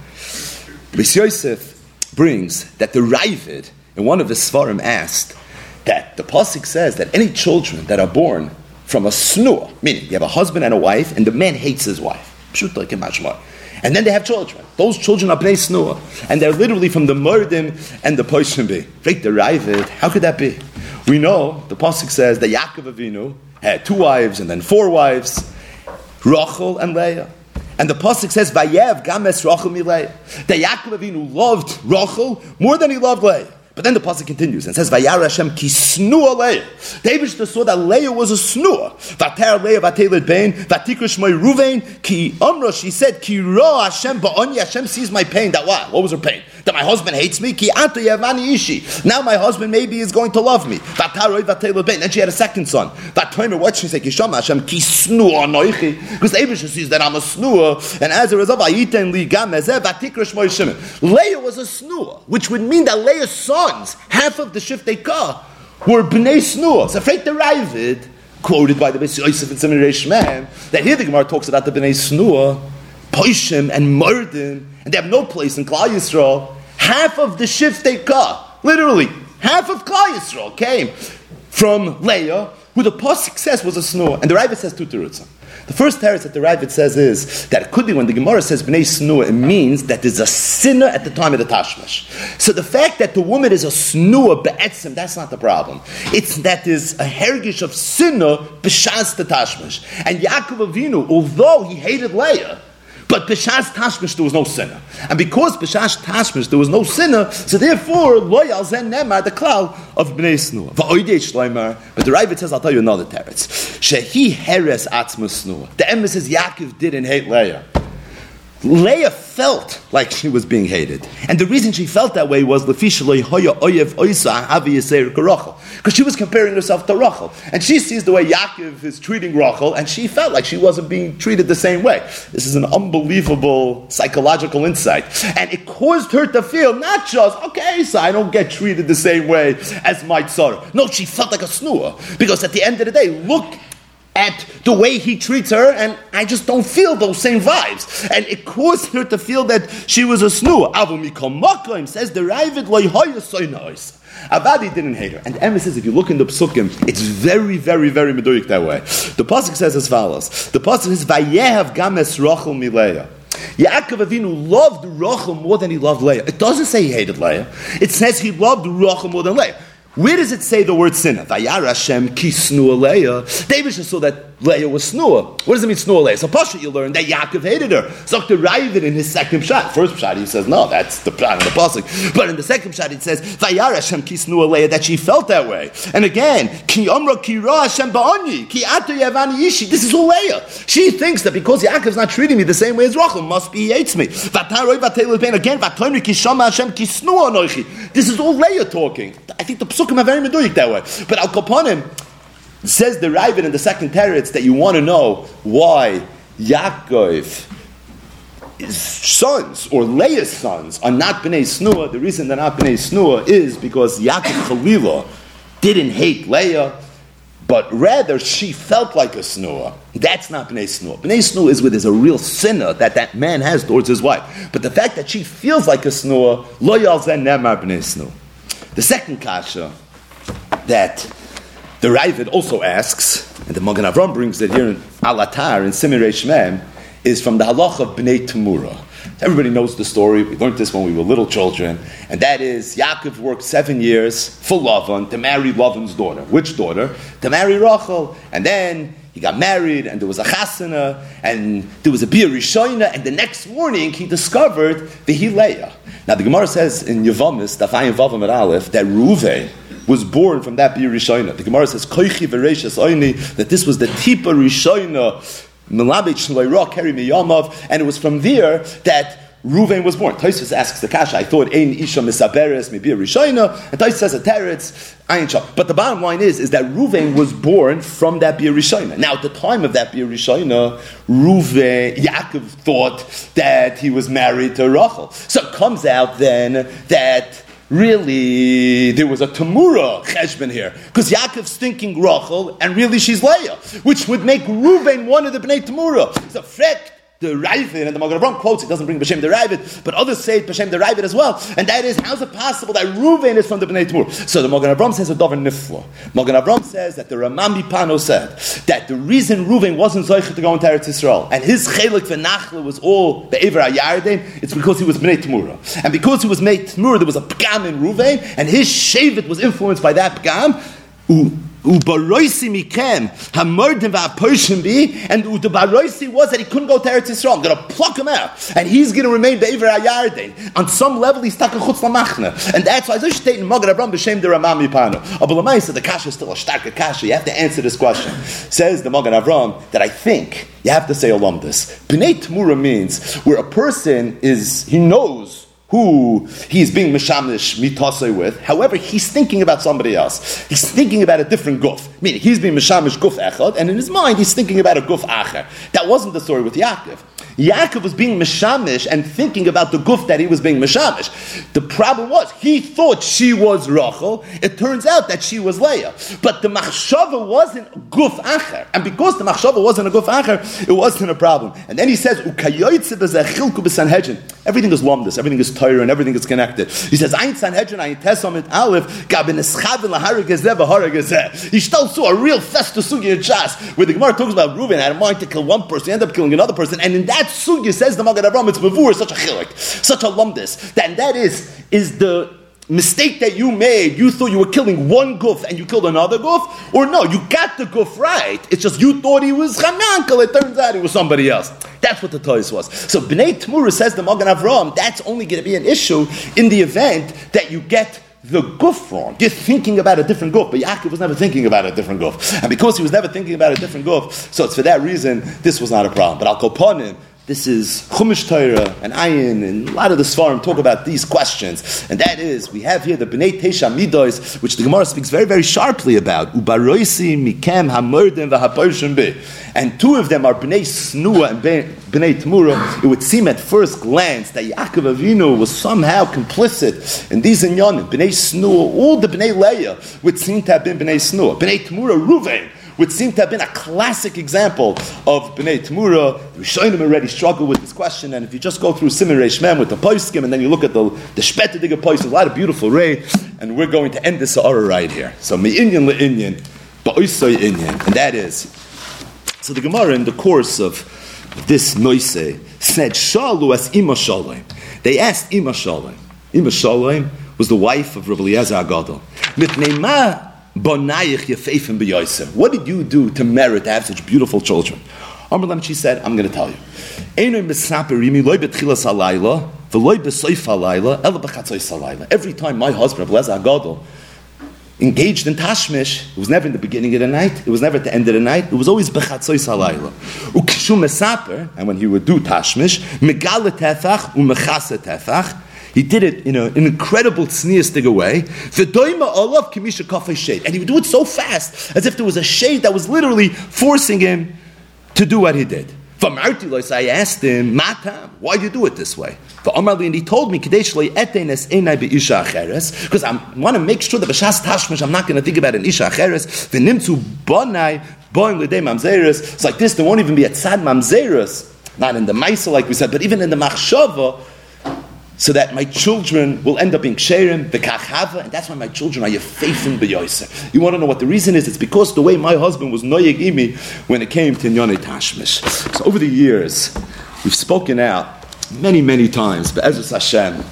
Beis Yosef brings that the Ravid, in one of his Svarim, asked that the Pasik says that any children that are born from a snua, meaning you have a husband and a wife, and the man hates his wife. And then they have children. Those children are bnei snua, and they're literally from the murdim and the poishimbi. The Ravid. How could that be? We know the pasuk says that Yaakov Avinu had two wives and then four wives, Rachel and Leah. And the pasuk says, "Vayev games Rachel mileah." That Yaakov Avinu loved Rachel more than he loved Leah. But then the pasuk continues and says, "Vayar Hashem ki snua Leah." David saw that Leah was a snua. Vater Leah vatelid pain. Vatikrish my Ruvain ki Amra. She said, "Ki ra Hashem ba'oni." Hashem sees my pain. That what? What was her pain? That my husband hates me. Ki. Now my husband maybe is going to love me. Then she had a second son. Vater what she said? Hashem ki. Because David sees that I'm a snua, and as a result, Vayiten li gamezeh vatikrish my Shimon. Leah was a snua, which would mean that Leah's sons, half of the Shiftei Ka, were Bnei Snua. So afraid the Ravid, quoted by the Beis Yosef and Simon Shmem, that here the Gemara talks about the Bnei Snua, Poishim and Murdim, and they have no place in Klal Yisrael. Half of the Shiftei Ka, literally, half of Klal Yisrael came from Leah, who the Pasuk says was a Snua, and the Ravid says two terutzim. The first teretz that the Ravid says is that it could be when the Gemara says bnei snua, it means that there's a sinner at the time of the tashmish. So the fact that the woman is a snua be'etzim, that's not the problem. It's that there's a hergish of sinner b'shas the tashmish. And Yaakov Avinu, although he hated Leah, but B'shas Tashmish there was no sinner. And because B'shas Tashmish there was no sinner, so therefore, Loyal Zen Nemar, the cloud of Bnei Snua. But the Ravid says, I'll tell you another teretz. Shehi Heres Atzma Snua. The emphasis Yaakov didn't hate Leah. Leah felt like she was being hated. And the reason she felt that way was because she was comparing herself to Rachel. And she sees the way Yaakov is treating Rachel, and she felt like she wasn't being treated the same way. This is an unbelievable psychological insight. And it caused her to feel not just, okay, so I don't get treated the same way as my tsar. No, she felt like a snua. Because at the end of the day, look at the way he treats her, and I just don't feel those same vibes. And it caused her to feel that she was a snoo. Avumikomokim says the Ravid loyhoya Avadi didn't hate her. And Emma says, if you look in the psukim, it's very, very, very meduik that way. The pasuk says as follows: The pasuk says, "Vayehav games Rachel mileya." Yaakov Avinu loved Rachel more than he loved Leah. It doesn't say he hated Leah. It says he loved Rachel more than Leah. Where does it say the word sinner? Vayar Hashem kisnu aleya. David saw that Leah was snua. What does it mean snua Leah? So Pasha, you learn that Yaakov hated her. So to Ravid in his second shot. First shot, he says, no, that's the plan of the pasuk. But in the second shot, it says, Vayar Hashem ki snua Leah, that she felt that way. And again, ki omra ki ra Hashem ba'ani, ki ato yavani ishi. This is all Leah. She thinks that because Yaakov's not treating me the same way as Rachel, must be he hates me. Vataroi vatelu pain again. Vatomri ki shama Hashem ki snua anoichi. This is all Leah talking. I think the psukim are very meduik that way. But Al Kaponim, Says the Ravid in the second teretz that you want to know why Yaakov sons or Leah's sons are not bnei snua. The reason they're not bnei snua is because Yaakov Chalila didn't hate Leah, but rather she felt like a snua. That's not bnei snua. Bnei snua is where there's a real sinner that that man has towards his wife. But the fact that she feels like a snua, lo yalzen nemar bnei snua. The second kasha that the Ravid also asks, and the Magen Avram brings it here in Alatar in Simirei Shmem, is from the halach of Bnei Tamura. Everybody knows the story. We learned this when we were little children, and that is Yaakov worked seven years for Lavan to marry Lavan's daughter. Which daughter? To marry Rachel, and then he got married, and there was a chasana, and there was a rishoina, and the next morning he discovered the Hileya. Now the Gemara says in Yavamis, Dafayim Vavam at Aleph, that Ruvain was born from that Bir Rishayna. The Gemara says, Koichi v'reishas oini, that this was the Tipa Rishayna, Melabich Shloirah, Keri Miyamav, and it was from there that Ruvain was born. Tosis asks the kasha. I thought ein isha misaberes a rishayna, and Tosis says a teretz ayin shah. But the bottom line is is that Ruvain was born from that bir. Now at the time of that bir rishayna, Ruvain Yaakov thought that he was married to Rachel. So it comes out then that really there was a Tamura cheshbon here because Yaakov's thinking Rachel and really she's Leah, which would make Reuven one of the Bnei Tamura. It's a fact the Ravid, and the Magen quotes, it doesn't bring B'Shem the Ravid, but others say it B'Shem the Ravid as well. And that is, how's it possible that Reuven is from the Bnei Tamur? So the Magen Avram says a Dover Nifla. Magen Avram says that the Ramam Pano said that the reason Reuven wasn't Zoichet to go into Eretz Yisrael, and his Chelik V'Nachla was all the Ever Ayarden, it's because he was Bnei Tamura. And because he was Bnei Tamura, there was a Pgam in Reuven, and his Shavit was influenced by that Pgam. Ubaroisi mikem hamordim va'aposhim bi, and the baroisi was that he couldn't go to Eretz Yisrael. I'm going to pluck him out, and he's going to remain be'ever ayarden. On some level, he's stuck in chutz lamachna, and that's why I state in Magen Abraham b'shem the Ramam Yipano. Abulamai said the kasha is still a stark kasha. You have to answer this question. Says the Magen Avraham that I think you have to say along this. Bnei Tmura means where a person is he knows who he's being mishamish mitase with. However, he's thinking about somebody else. He's thinking about a different guf. Meaning, he's being mishamish guf echad, and in his mind, he's thinking about a guf acher. That wasn't the story with Yaakov. Yaakov was being mishamish and thinking about the guf that he was being mishamish. The problem was he thought she was Rachel. It turns out that she was Leah. But the machshava wasn't guf acher, and because the machshava wasn't a guf acher, it wasn't a problem. And then he says Everything is lumdus. Everything is Torah, and everything is connected. He says Ein Sanhedrin Ein Tesamit Aleph Gabin Eschavin Laharigezeh V'Harigezeh. He still saw a real festus sugi in Chas where the Gemara talks about Reuben had a mind to kill one person, ended up killing another person, and in that sugya says the Magen Avraham, it's mavur, such a chilik, such a lumdis. That that is is the mistake that you made. You thought you were killing one goof and you killed another goof, or no, you got the goof right. It's just you thought he was Chamankel. It turns out he was somebody else. That's what the toys was. So Bnei Tmura says the Magen Avraham. That's only going to be an issue in the event that you get the goof wrong. You're thinking about a different goof, but Yaakov was never thinking about a different goof. And because he was never thinking about a different goof, so it's for that reason this was not a problem. But upon him. This is Chumash Torah and Ayin, and a lot of the Svarim talk about these questions. And that is, we have here the Bnei Tesha Midos, which the Gemara speaks very, very sharply about. Mikem be. And two of them are Bnei Snua and Bnei Tmura. It would seem at first glance that Yaakov Avinu was somehow complicit in these inyanim. Bnei Snua, all the Bnei Leah would seem to have been Bnei Snua. Bnei Tmura, Ruvain would seem to have been a classic example of Bnei Tamura. The Rishonim already struggle with this question, and if you just go through Simon Shmem with the Poiskim, and then you look at the, the Shpetediga Pois, a lot of beautiful ray, and we're going to end this Sa'ara right here. So, Me'inyan Le'inyan, Inyan, and that is, so the Gemara in the course of this Noise said, Shalu as Ima Shalom. They asked Ima Shalom. Ima Shalom was the wife of Rabbi Eliezer Agadol. What did you do to merit to have such beautiful children? Amr she said, I'm going to tell you. Every time my husband, Ablezer Agadol, engaged in tashmish, it was never in the beginning of the night, it was never at the end of the night, it was always bechatzoy salayla. And when he would do tashmish, umechase tefach, he did it in a, an incredible tzniistic way. And he would do it so fast, as if there was a shade that was literally forcing him to do what he did. For I asked him, Matam, why do you do it this way? For And he told me, because I want to make sure that B'shas Tashmish, I'm not going to think about an Isha Acheres. It's like this, there won't even be a tzad mamzeres. Not in the Maisa, like we said, but even in the Machshava, so that my children will end up being ksherim, bekachava, and that's why my children are yefeifin beyoiser. You want to know what the reason is? It's because the way my husband was noyeg imi when it came to nyone tashmish. So over the years, we've spoken out many, many times, But Be'ezus Hashem,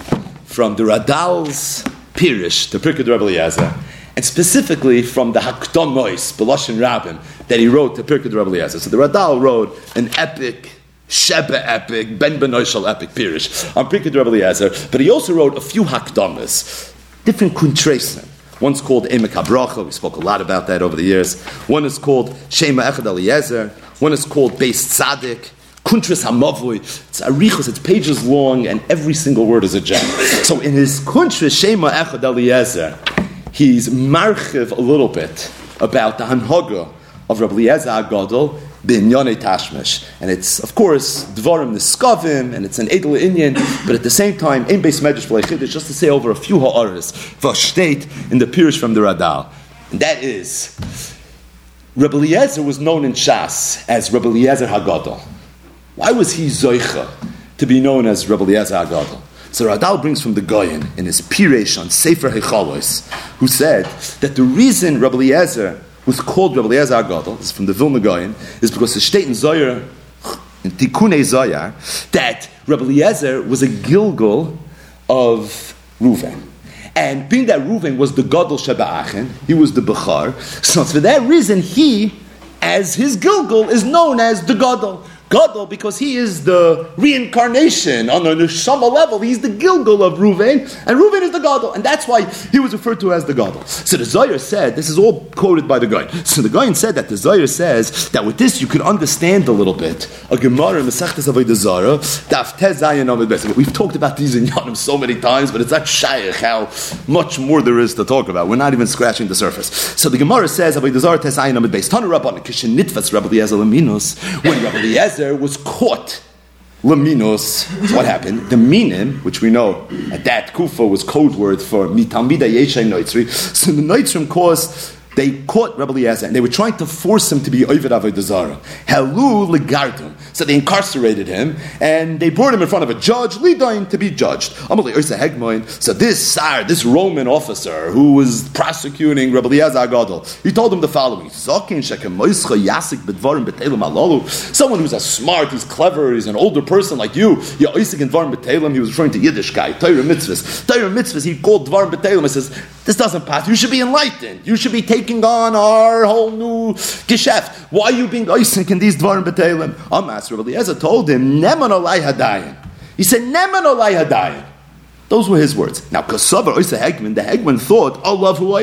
from the Radal's Pirish, the Pirkei Rebbe Eliezer, and specifically from the Hakdomois, Beloshin Rabin, that he wrote the Pirkei Rebbe Eliezer. So the Radal wrote an epic Sheba epic, Ben Benoishal epic, Pirish, on Pirkei Rebbe Eliezer, but he also wrote a few hakdamas, different kuntresim. One's called Emek HaBracha, we spoke a lot about that over the years. One is called Shema Echad Eliezer, one is called Beis Tzadik, Kuntras Hamavui. It's arichos, it's pages long, and every single word is a gem. So in his Kuntras Shema Echad Eliezer, he's marchiv a little bit about the Hanhaga of Rabbi Eliezer Agadol binyone tashmish. And it's, of course, dvarim niskavim, and it's an edel inyan, but at the same time, ein beis medrash v'leichidish, just to say over a few ha'aris, state in the Pirish from the Radal. And that is, Rabbi Eliezer was known in Shas as Rabbi Eliezer Hagadol. Why was he zoicha to be known as Rabbi Eliezer Hagadol? So Radal brings from the Goyen in his Piresh on Sefer Hechalos, who said that the reason Rabbi Eliezer was called Rabbi Eliezer Agadol, this is from the Vilna Goyen, is because the state in Zoyer, in Tikkun Zoyer, that Rabbi Eliezer was a Gilgal of Reuven. And being that Reuven was the Gadol Sheba'achen, he was the Bechar, so for that reason he, as his Gilgal, is known as the Gadol. Gadol because he is the reincarnation on the neshama level. He's the Gilgal of Ruvain, and Ruvain is the Gadol, and that's why he was referred to as the Gadol. So the Zohar said, this is all quoted by the guy. So the guy said that the Zohar says that with this you can understand a little bit a Gemara in Masechtas Avodah Zarah, Daf Tezayin Amid We've talked about these in Yanim so many times, but it's not shaykh how much more there is to talk about. We're not even scratching the surface. So the Gemara says Avodah Zarah Tezayin Amid Beis Tanu Rabbanim Kishin Nitfas Rabbi Eliezer when Rabbi Eliezer was caught. Laminos, what happened? The minim, which we know at that Kufa was code word for mitamida yeshay noitzri. So the noitzrim caused they caught Rabbi Eliezer and they were trying to force him to be Ovid Avodah Zarah. Helu. So they incarcerated him and they brought him in front of a judge, Lidain, to be judged. So this sire, this Roman officer who was prosecuting Rabbi Eliezer Agadol, he told him the following: Someone who's a smart, who's clever, he's an older person like you. He was referring to Yiddish guy, Torah mitzvahs. Torah mitzvahs, he called Dvarim B'Telim. He says, This doesn't pass. You should be enlightened. You should be taking taking on our whole new geschäft. Why are you being oisik in these dvarim betelim? Amas Rabbi Eliezer told him, Neman olai hadayin. He said, Neman olai hadayin. Those were his words. Now, Kasavar Oisa Hegman, the Hegman thought, Allah who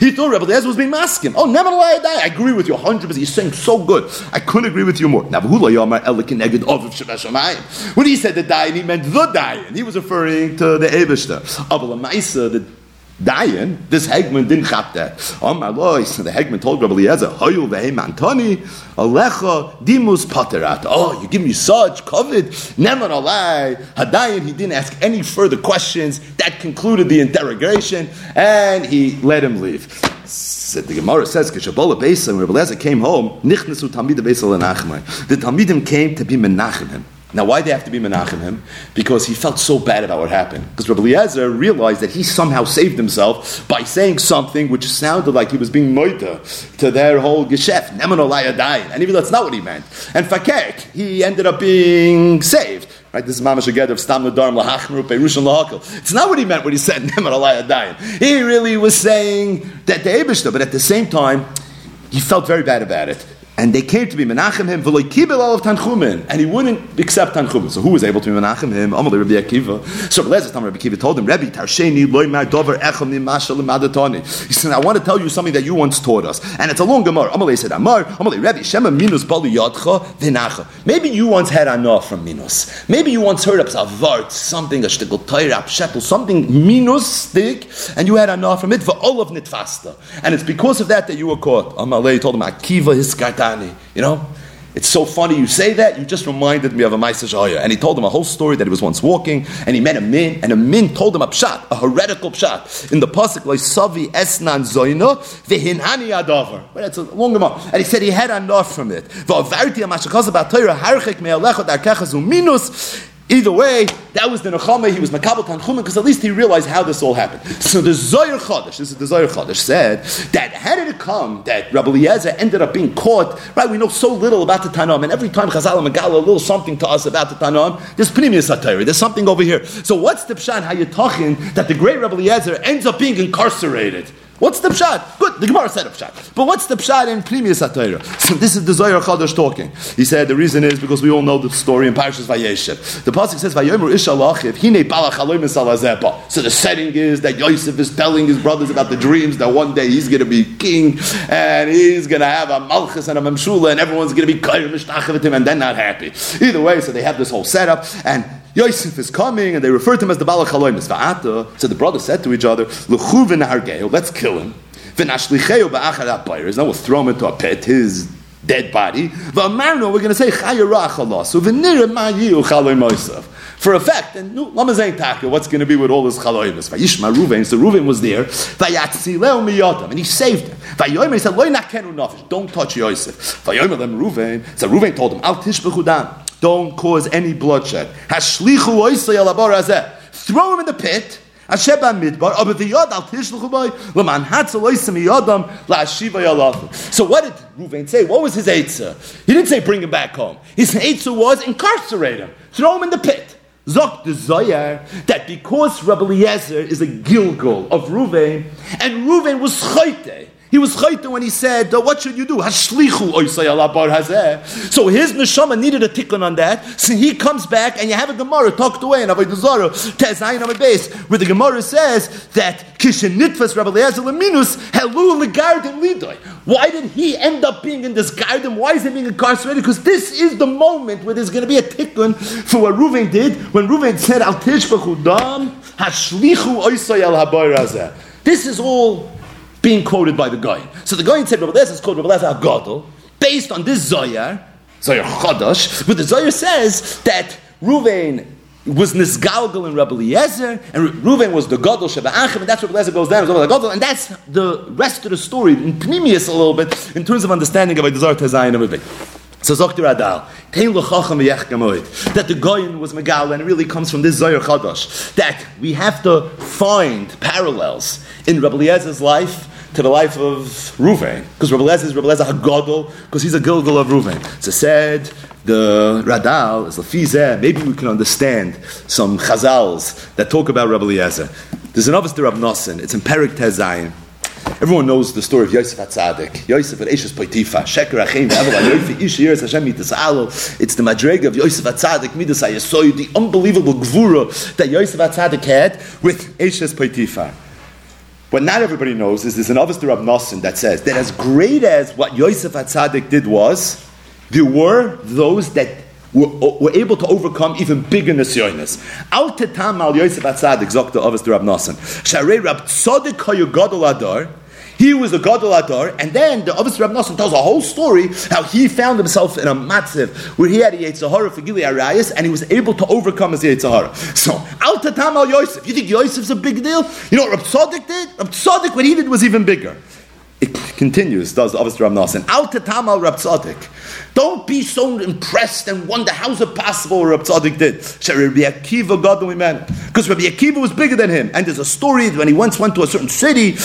He thought Rabbi Eliezer was being masking. Oh, never lie, I agree with you 100%. You're saying so good. I couldn't agree with you more. When he said the Dayan, he meant the Dayan. He was referring to the Ebishter. the Dayan, this Hegman didn't chap that. Oh my lord, the Hegman told Rabbi Eliezer, Hoyul vehem Antoni, Alecha dimus paterat. Oh, you give me such covet. Never alai. Hadayan, he didn't ask any further questions. That concluded the interrogation, and he let him leave. So the Gemara says, Kishabola Besa, when Rabbi Eliezer came home, Nichnesu Talmid Besa The Talmidim came to be menachem him. Now, why they have to be menachem him? Because he felt so bad about what happened. Because Rabbi Eliezer realized that he somehow saved himself by saying something which sounded like he was being moita to their whole geschäft, neman and even that's not what he meant. And fakek, he ended up being saved. Right? This is Mamash Aged of Stam Ladarm Lahachmru Perushon Lahakal. It's not what he meant when he said Neman Alayadayin. He really was saying that the Abishta, but at the same time, he felt very bad about it and they came to be menachem him v'loy kibel of tanchumin, and he wouldn't accept tanchumin. So who was able to be menachem him? Amalei Rabbi Akiva. So Rabbi Rabbi Akiva told him, Rabbi Tarsheni loy mar dover echem nimashal madatoni. He said, I want to tell you something that you once taught us, and it's a long gemara. Amalei said, Amar, Amalei Rabbi Shema minus balu yadcha v'nacha. Maybe you once had enough from minus. Maybe you once heard of vart, something a shtickle toira pshetel, something minus stick, and you had enough from it for of nitfasta, and it's because of that that you were caught. Amalei told him, Akiva you know? It's so funny you say that, you just reminded me of a Maisa Shahaya. And he told him a whole story that he was once walking, and he met a min, and a min told him a pshat, a heretical pshat. In the Pasuk, like Savi Esnan Zoina, Vehinani Adavar. But it's a long amount. And he said he had enough from it. Amashakaz about Torah, Harchek Me'alechot Arkechaz Minus. Either way, that was the Nechama, he was Makabal Tanchumen, because at least he realized how this all happened. So the Zoyer Chodesh, this is the Zoyer Chodesh, said that how did it come that Rabbi Eliezer ended up being caught? Right, we know so little about the Tanam, and every time Chazal and a little something to us about the Tanam, there's Pnimius Satire, there's something over here. So what's the Pshan, how you're talking that the great Rabbi Eliezer ends up being incarcerated? What's the pshat? Good, the Gemara said a pshat. But what's the pshat in Pnimius HaTorah? So this is the Zohar Chadash talking. He said the reason is because we all know the story in Parashas Vayeshev. The pasuk says Vayomer Ish Alachiv Hine Balach So the setting is that Yosef is telling his brothers about the dreams that one day he's going to be king and he's going to have a Malchus and a Memshula and everyone's going to be Kair Mishtach with him and then not happy. Either way, so they have this whole setup and Yosef is coming, and they refer to him as the Balach Haloimis. Va'ata, so the brothers said to each other, hargeo, let's kill him. V'nashlicheo ba'achar ha'bayres, now we'll throw him into a pit, his dead body. V'amarno, we're going to say, Chayarach halasu, v'nira ma'yiu chaloim Yosef. For a fact, and no, Lamazain Taka, what's going to be with all this chaloimis? Vayishma Ruvain, so Ruvain was there. Vayatzileu miyodam, and he saved him. Vayomer, he said, Loi nakenu don't touch Yosef. Vayomer them Ruvain, so Ruvain told him, Al tishbechu dam. Don't cause any bloodshed. Throw him in the pit. So what did Ruvain say? What was his answer? He didn't say bring him back home. His answer was incarcerate him. Throw him in the pit. Zok Zoyar that because Rabbi Eliezer is a Gilgal of Ruvain, and Ruvain was chayte, he was chayta when he said, "What should you do?" Hashlichu. So his neshama needed a tikkun on that. So he comes back, and you have a gemara tucked away in Avodah Zarah Tezayin on base, where the gemara says that kishen nitfas Rabbi Eliezer. Why did he end up being in this garden? Why is he being incarcerated? Because this is the moment where there's going to be a tikkun for what Reuven did when Reuven said, "Al tishbachu hashlichu oisay al hazeh." This is all being quoted by the guy. So the guy said, Rabbi Lezer is called Rabbi Agadol, based on this Zoyar, Zoyar Chodosh, but the Zoyar says that Ruvain was Nisgalgal and Rabbi Eliezer, and Reuven was the Gadol Sheba Achim, and that's where Eliezer goes down as well, Gadol, and that's the rest of the story in Pnimius a little bit in terms of understanding of a Desire Tezayin of a bit. So Zokter Adal, that the Goyin was Megal, and it really comes from this Zoyar Chadash, that we have to find parallels in Rabbi Eliezer's life to the life of Ruvain, because Rabbi Lezer is Rabbi Lezer Hagadol, because he's a Gilgal of Ruvain. So said the Radal is Lafizeh. Maybe we can understand some Chazals that talk about Rabbi Eliezer. There's an office to Rabbi Nosson. It's in Perik Tezayim. Everyone knows the story of Yosef Atzadik. Yosef at Eshes Poitifa. Sheker Achim Yofi Ish Yeres Hashem Mitas Alo. It's the Madrega of Yosef Atzadik Midas Hayasoyu, the unbelievable Gvura that Yosef Atzadik had with Eshes Poitifa. What not everybody knows is there's an Avos Rab Nosson that says that as great as what Yosef Atzadik did was, there were those that were, were able to overcome even bigger nisyonis. Al tetam al Yosef Atzadik, zok the Avos Rab Nosson. Sharei Rab Tzadik hayu gadol adar, he was a Gadol Adar, and then the Avis Rab Nosson tells a whole story how he found himself in a matziv where he had a Yetzirah for Gili Arayas, and he was able to overcome his Yetzirah. So, Al Tatam Al Yosef. You think Yosef's a big deal? You know what Rab Tzaddik did? Rab Tzaddik, what he did was even bigger. It continues, does the Avos Rav Nosson. Al Tetamal. Don't be so impressed and wonder how's it possible Rab Tzadik did. Rabbi Akiva God Because Rabbi Akiva was bigger than him. And there's a story when he once went to a certain city,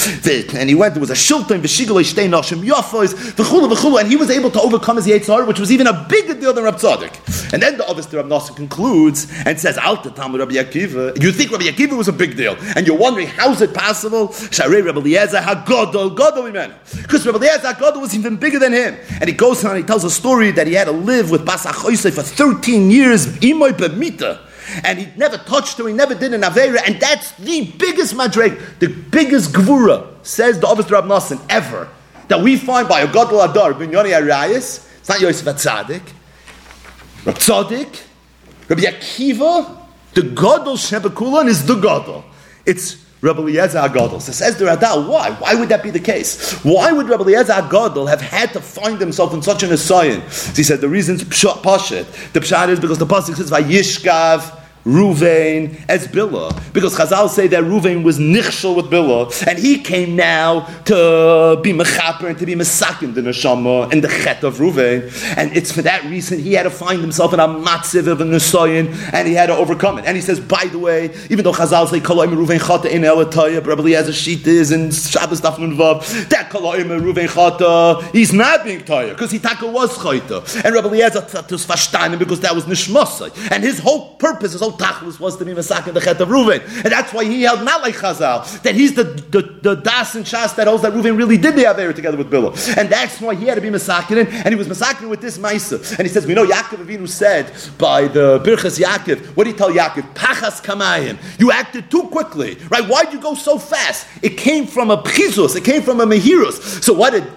and he went, there was a shilton, v'shigalei shtei nashim yafos, v'chulu and he was able to overcome his Yetzar, which was even a bigger deal than Rab Tzadik. And then the Avos Rav Nosson concludes and says, Al Tetamal Rabbi Akiva. You think Rabbi Akiva was a big deal, and you're wondering how's it possible? Sharei Rabbi Eliezer Hagodol Godol Because Rabbi Eliezer Hagodol was even bigger than him. And he goes on, and he tells a story that he had to live with Bas for 13 years, Imoy Bemita. And he never touched her, he never did an Avera, and that's the biggest madreg, the biggest gvura, says the Avos Rab Nosson, ever, that we find by a Godel Adar, Binyoni Arayas, it's not Yosef Atzadik, Rab Tzadik, Rabbi Akiva, the Godel Shebekulan is the Godel. It's Rabbi Eliezer Agadol. So says the Radal, why? Why would that be the case? Why would Rabbi Eliezer Agadol have had to find himself in such an assignment? So he said the reason's pshat. The pshat is because the pasuk says Vayishkav Ruvain as Billah. Because Chazal say that Ruvain was nichshel with Billah, and he came now to be mechaper and to be mesakin the neshama and the chet of Ruvain. And it's for that reason he had to find himself in a matziv of a nesoyin, and he had to overcome it. And he says, by the way, even though Chazal say koloim Ruvain chata in elataya, but Rabbi a sheet is in Shabbos daf vav that koloim Ruvain chata, he's not being taya because he taka was chayta, and Rabbi Eliezer verstanden because that was nishmasai, and his whole purpose, his whole Tachlus was to be Masak the Chet of Reuven. And that's why he held not like Chazal, that he's the, the, the Das and Shas that holds that Reuven really did the Aver together with Bilah. And that's why he had to be Masakin, and he was Masakin with this Maisa. And he says, we know Yaakov Avinu said by the Birchas Yaakov, what did he tell Yaakov? Pachas Kamayim. You acted too quickly, right? Why'd you go so fast? It came from a Pchizus, it came from a Mehirus. So what did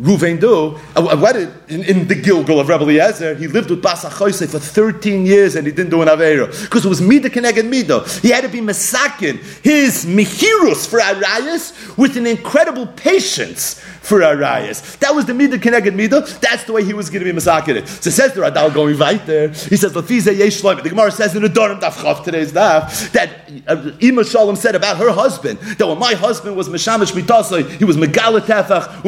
Ruvain do? Uh, what did, in, in, the Gilgal of Rebbe Eliezer, he lived with Basa Choyse for 13 years and he didn't do an Aveira. Because it was Mida Keneged Mida. He had to be Masakin, his Mihirus for Arayas, with an incredible patience for Arayas. That was the Mida Keneged Mida. That's the way he was going to be Masakin So says the Radal going right there. He says, Lafize Yesh The Gemara says in the Dorim Daf Chav today's Daf, that uh, Ima Shalom said about her husband, that when my husband was Meshamish Mitasai, he was Megala Tefach,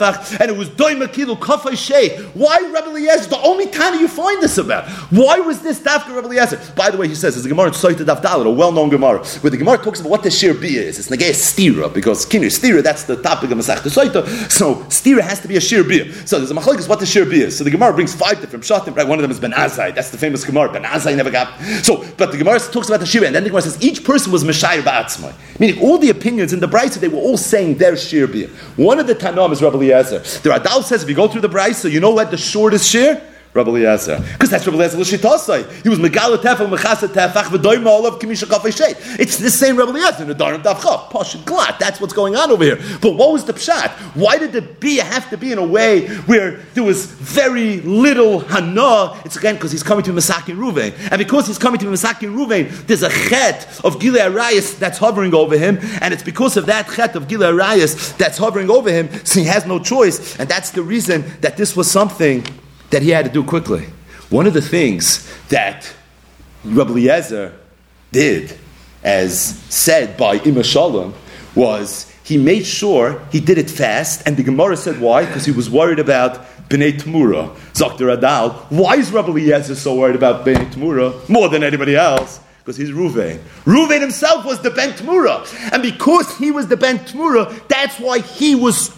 Tefach, and it was Doima Kilu Kafai Shei. Why Rebbe Eliezer? The only time you find this about. Why was this Dafka Rebbe Eliezer? By the way, he says, it's a Gemara in Soita Daf a well known Gemara, where the Gemara talks about what the Shir Bia is. It's Nagaya Stira, because Kinir Stira, that's the topic of Masach Soita. So Stira has to be a Shir Bia. So there's a Machlok what the Shir Bia is. So the Gemara brings five different Shatim, right? One of them is Ben Azai. That's the famous Gemara. Ben Azai never got. So, but the Gemara talks about the Shir, and then the Gemara says each person was Meshayir Ba'atzmai. Meaning all the opinions in the Brisa, they were all saying their Shir Bia. One of the Tanam is Rabbi Eliezer. The Radal says if you go through the Brisa, you know what the shortest share? Rabbi Eliezer. Because that's Rabbi Eliezer L'shitasai. He was Megala Tefach, Mechasa Tefach, V'doim all of Kimisha Kafei It's the same Rabbi Eliezer Darim Davcha. Posh and Glat. That's what's going on over here. But what was the Pshat? Why did the Bia have to be in a way where there was very little Hana? It's again because he's coming to Masakin Ruvain. And because he's coming to Masakin Ruvain, there's a chet of Gilei Arayas that's hovering over him. And it's because of that chet of Gilei Arayas that's hovering over him, so he has no choice. And that's the reason that this was something that he had to do quickly. One of the things that Rabbi Eliezer did, as said by Ima Shalom, was he made sure he did it fast, and the Gemara said why? Because he was worried about Bnei Tmura. Dr. Adal, why is Rabbi Eliezer so worried about Bnei Tmura more than anybody else? Because he's Ruvain. Ruvain himself was the Ben Tmura. And because he was the Ben Tmura, that's why he was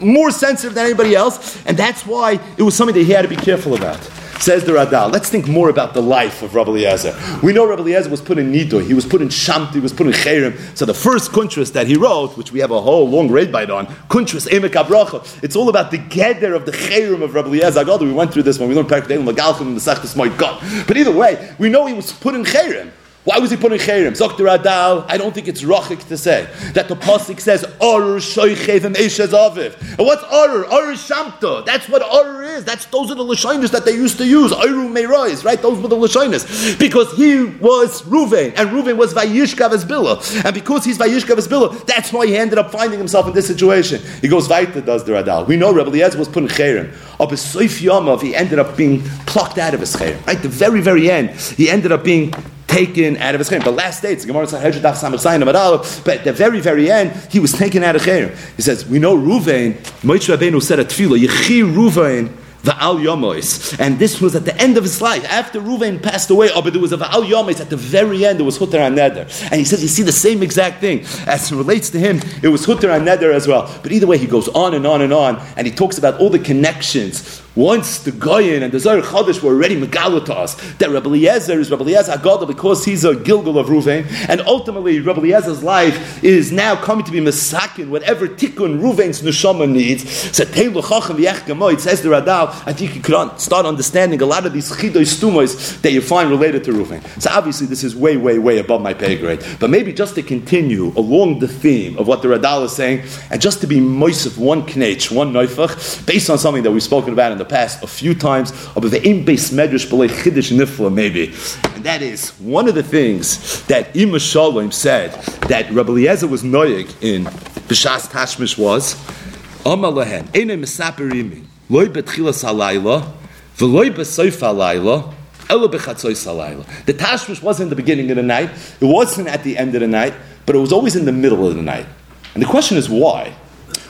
more sensitive than anybody else, and that's why it was something that he had to be careful about. Says the Radal. Let's think more about the life of Rabbi Eliezer. We know Rabbi Eliezer was put in Nido, he was put in Shamti, he was put in Cherem. So the first kuntras that he wrote, which we have a whole long read by on, kuntras Emek Abracha, it's all about the gather of the Cherem of Rabbi Eliezer God, We went through this when we learned Parak Delim Magalchim and the Sechtes My God. But either way, we know he was put in Cherem. Why was he putting chayrim? Dr. Adal, I don't think it's rachik to say that the pasuk says orur shoychev and eshez aviv. And what's orur? Orur shamta. That's what orur is. That's those are the lashonis that they used to use. Oru meirois, right? Those were the lashonis because he was Ruvain and Ruvain was vayishkav as Billah, and because he's vayishkav as Billah, that's why he ended up finding himself in this situation. He goes weiter, does the Radal. We know Rebbe Eliezer was putting chayrim. Up his soif yamav, he ended up being plucked out of his chayrim. Right, the very very end, he ended up being taken out of his chayim. But last day, it's Gemara But at the very, very end, he was taken out of chayim. He says, we know Ruvain, Moshe Rabbeinu said a tefillah, Yechi Ruvain, Va'al Yomois. And this was at the end of his life. After Ruvain passed away, oh, but there was a Va'al Yomois at the very end, it was Hutter and Neder. And he says, you see the same exact thing. As it relates to him, it was Hutter and Neder as well. But either way, he goes on and on and on, and he talks about all the connections once the Goyin and the Zohar Chodesh were already Megala to us, that Rabbi Eliezer is Rabbi Eliezer Agadol because he's a Gilgal of Ruvain, and ultimately Rabbi Eliezer's life is now coming to be Masakin, whatever Tikkun Ruvain's Neshama needs. So Teilu Chacham V'yech says the Radal, I think you could start understanding a lot of these Chidoy Stumos that you find related to Ruvain. So obviously this is way, way, way above my pay grade. But maybe just to continue along the theme of what the Radal is saying, and just to be moist of one knech, one neufach, based on something that we've spoken about in the past a few times, of the im base medrash b'lei chiddush nifla maybe, and that is one of the things that Ima Shalom said that Rabbi Eliezer was noyig in B'shas Tashmish was Amar ene misaperimi loy betchilas halayla v'loy besoif halayla the Tashmish wasn't the beginning of the night, it wasn't at the end of the night, but it was always in the middle of the night. And the question is why?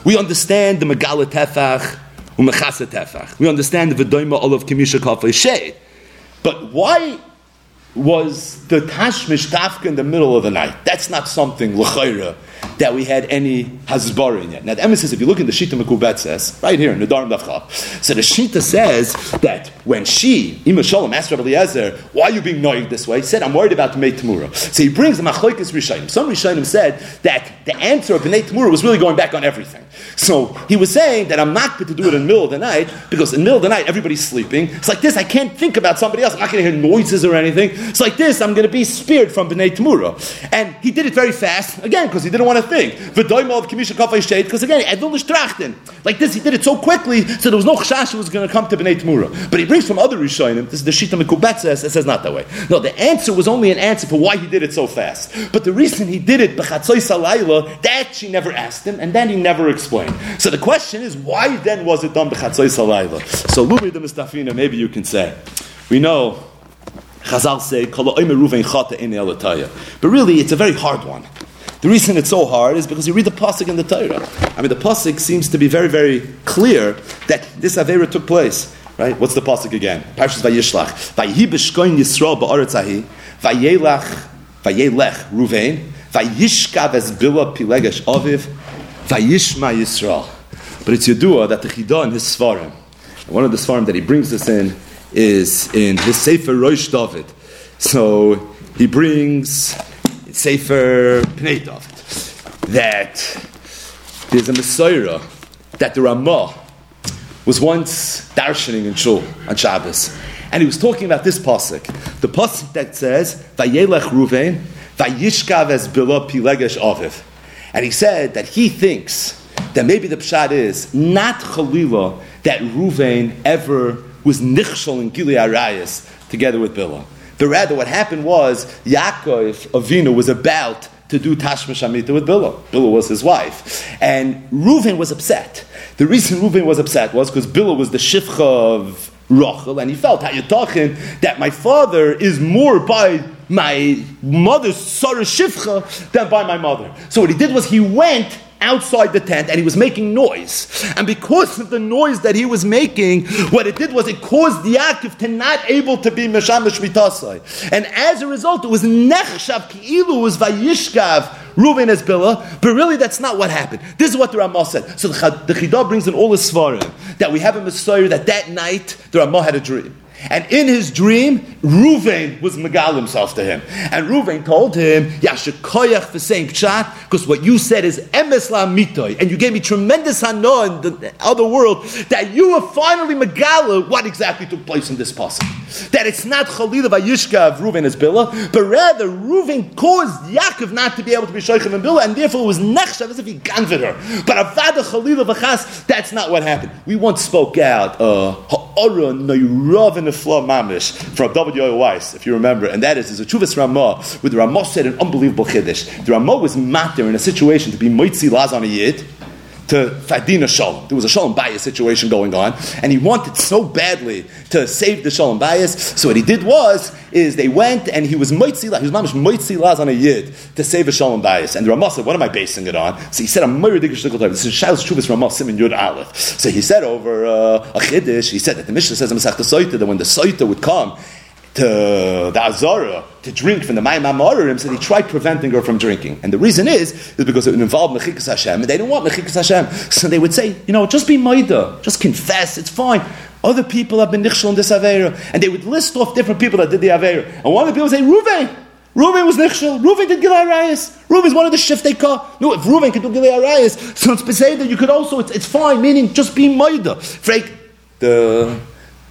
We understand the Megala Tefach, we understand the V'doima Olav Kimisha Kafay. But why was the Tashmish Tafka in the middle of the night? That's not something, L'chayra, that we had any Hasbar in yet. Now, the emphasis, if you look in the Shita Mekubet says, right here in the Dharm Dafchav, so the Shita says that when she, Ima Shalom, asked Rabbi Eliezer, why are you being noyed this way? He said, I'm worried about B'nai Tamura. So he brings the Machlokes Rishayim. Some Rishayim said that the answer of B'nai Tamura was really going back on everything. So he was saying that I'm not going to do it in the middle of the night because in the middle of the night everybody's sleeping. It's like this, I can't think about somebody else. I'm not going to hear noises or anything. It's like this, I'm going to be spared from B'nai Tamura. And he did it very fast, again, because he didn't want to think. Because again, Edul Trachten. Like this, he did it so quickly, so there was no chashash was going to come to B'nai Tamura. But he brings from other Rishonim, this is the Shita Mekubet says, it says not that way. No, the answer was only an answer for why he did it so fast. But the reason he did it, B'chatzoy Salayla, that she never asked him, and then he never explained. So the question is, why then was it done B'chatzoy Salayla? So Lumi the Mustafina, maybe you can say. We know Chazal say, But really, it's a very hard one. The reason it's so hard is because you read the pasuk in the Torah. I mean, the pasuk seems to be very, very clear that this avera took place. Right? What's the pasuk again? Parshas Vayishlach. Vayhi b'shkoin Yisrael ba'aretz ahi. Vayelach, vayelech Ruvain. Vayishkav es bila pilegesh aviv. Vayishma Yisrael. But it's Yedua that the Chidah in his Svarim, one of the Svarim that he brings us in is in his Sefer Rosh David. So he brings Sefer Pnei that there's a Messiah that the Ramah was once darshaning in Shul on Shabbos. And he was talking about this pasuk, the pasuk that says, "Vayelech Ruvain, Vayishkav es pilegesh aviv," and he said that he thinks that maybe the pshat is not Chalila that Ruvain ever was nichshol in Gilead together with Bilah. But rather, what happened was Yaakov Avinu was about to do Tashmish Amita with Bilah. Bilah was his wife. And Reuven was upset. The reason Reuven was upset was because Bilah was the Shifcha of Rachel, and he felt, how you talking, that my father is more by my mother's Sarah Shifcha than by my mother. So what he did was he went outside the tent and he was making noise. And because of the noise that he was making, what it did was it caused the Yaakov to not able to be Meshamish Mitasai. And as a result, it was Nechshav Ki'ilu was Vayishkav Reuven as Billah, but really that's not what happened. This is what the Ramah said. So the Chidah brings in all the Svarim that we have a Messiah that that night the Ramah had a dream. And in his dream, Ruvain was Megal himself to him. And Ruvain told him, Yashikoyach for saying Pshat, because what you said is Emes La Mitoy. And you gave me tremendous hana in the other world that you were finally Megala what exactly took place in this passage. That it's not Chalila Vayishka of Ruvain as Billah, but rather Ruvain caused Yaakov not to be able to be Shoichem and Billah, and therefore it was Nechshav as if he ganved her. But Avada Chalila Vachas, that's not what happened. We once spoke out, uh, Ha'ara Neirav Nifla Mamish from W. Weiss, if you remember, and that is, is a Chuvas Ramah, where the Ramah said an unbelievable Chiddush. The Ramah was matter in a situation to be Moitzi Laz on a Yid, to Fadina Shalom. There was a Shalom bias situation going on, and he wanted so badly to save the Shalom bias. So what he did was, is they went and he was Moitzi, he was mamish Moitzi Laz on a Yid to save a Shalom bias. And the Ramah said, what am I basing it on? So he said, I'm This is Shalos Shuvas Ramah Simon Yud Aleph. So he said over uh, a Chiddush, he said that the Mishnah says in Masach that when the Soita would come, to the Azara to drink from the Mayim Amorim, so they tried preventing her from drinking. And the reason is, is because it involved Mechikas Hashem, and they didn't want Mechikas Hashem. So they would say, you know, just be Maida, just confess, it's fine. Other people have been Nichshel in this Avera. And they would list off different people that did the Avera. And one of the people would say, Ruvain. Ruvain was Nichshel. Ruvain did Gilei Arayas. Ruvain's one of the Shiftei. No, if Ruvain could do Gilei Arayas, so it's that you could also, it's, it's fine, meaning just be Maida. Freik, the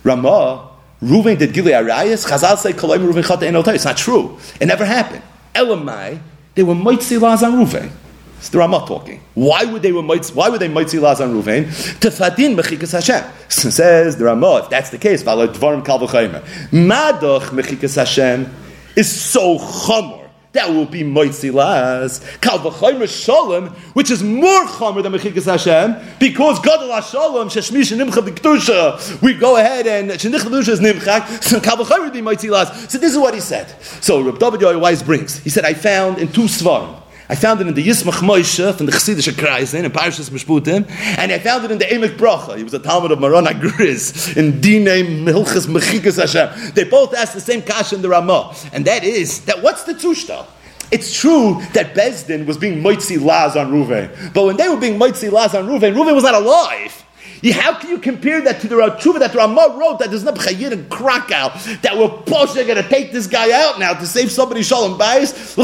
Ramah, Ruvain did Gilei Arayas, Chazal say Kolaim Ruvain Chata Enotay. It's not true. It never happened. Elamai, they were Moitzi Laz on Ruvain. It's the Ramah talking. Why would they why would they Moitzi Laz on Ruvain? To Fadin Mechikas Hashem. Says the Ramah, if that's the case, Vala Dvarim Kal Madoch Mechikas Hashem is so chomer that will be Moitzi Laz. Kal v'chaymer Shalom, which is more chomer than Mechikas Hashem, because Gadol HaShalom, Sheshmish Nimcha B'Kedusha, we go ahead and Shenicha B'Kedusha is Nimchak, so Kal v'chaymer be Moitzi Laz. So this is what he said. So Reb David Yoy Weiss brings, he said, I found in two Svarim, I found it in the Yismach Moshe from the Chassidish Kreisen in Parshas Mishputim, and I found it in the Emek Bracha. He was a Talmud of Marana Griz in Dine Milchas Mechikas Hashem. They both asked the same kasha in the Ramah, and that is that what's the tushta? It's true that Bezdin was being Moitzi Laz on Ruvain, but when they were being Moitzi Laz on Ruvain, Ruvain was not alive. How can you compare that to the Ratshuva that Ramah wrote that there's no Chayir in Krakow that we're pushing going to take this guy out now to save somebody Shalom Bayis?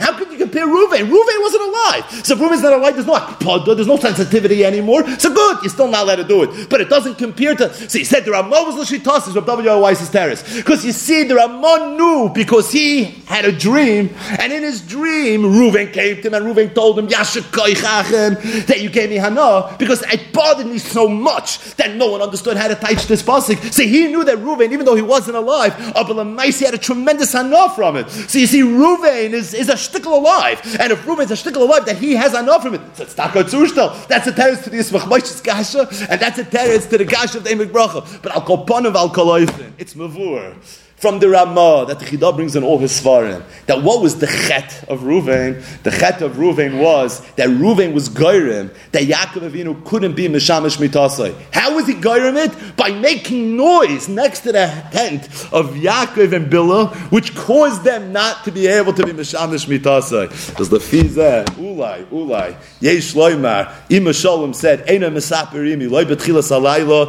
How could you compare Ruvain? Ruvain wasn't alive. So if Ruvain's not alive, there's no there's no sensitivity anymore. So good, you're still not allowed to do it. But it doesn't compare to. See, he said the Ramah was Lashitas, is W. Weiss's terrace. Because you see, the Ramah knew because he had a dream, and in his dream, Ruvain came to him, and Ruvain told him, that you gave me Hana, because I bothered me so much that no one understood how to teach this pasuk. So he knew that Ruvain, even though he wasn't alive, he had a tremendous hana from it. So you see, Ruvain is, is a shtickle alive, and if Ruvain is a shtickle alive, that he has hana from it. That's a teretz to the Yismach gasha, and that's a teretz to the gasha of the Emek Bracha. But al kolpanav al koloifin, it's mavur from the Ramah that the Chidah brings in all his svarim. That what was the chet of Ruvain? The chet of Ruvain was that Ruvain was goyrim, that Yaakov Avinu couldn't be Mishamish Mitasai. How was he goyrim it? By making noise next to the tent of Yaakov and Bilah, which caused them not to be able to be Mishamish Mitasai. Because the Fizeh, Ulai, Ulai, Yesh Loimar, Ima Shalom said, Eina Misaperimi, Loi Betchilas Alayla,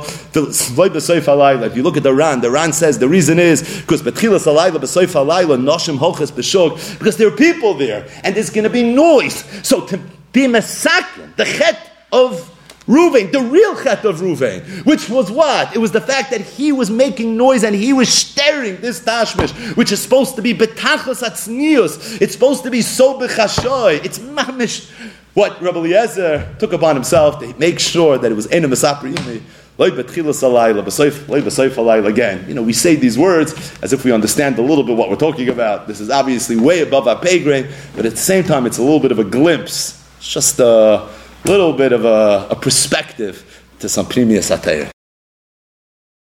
Loi Besoif Alayla. If you look at the Ran, the Ran says the reason is because betchilas alayla b'soif alayla noshim hoches b'shog because there are people there and there's going to be noise. So to be masakin, the chet of Ruvain, the real chet of Ruvain, which was what? It was the fact that he was making noise and he was staring this tashmish, which is supposed to be betachos atznius. It's supposed to be so bechashoy. It's mamish. What Rabbi Eliezer took upon himself to make sure that it was enem Again, you know, we say these words as if we understand a little bit what we're talking about. This is obviously way above our pay grade, but at the same time, it's a little bit of a glimpse. It's just a little bit of a, a perspective to some Pneumiya Satayah.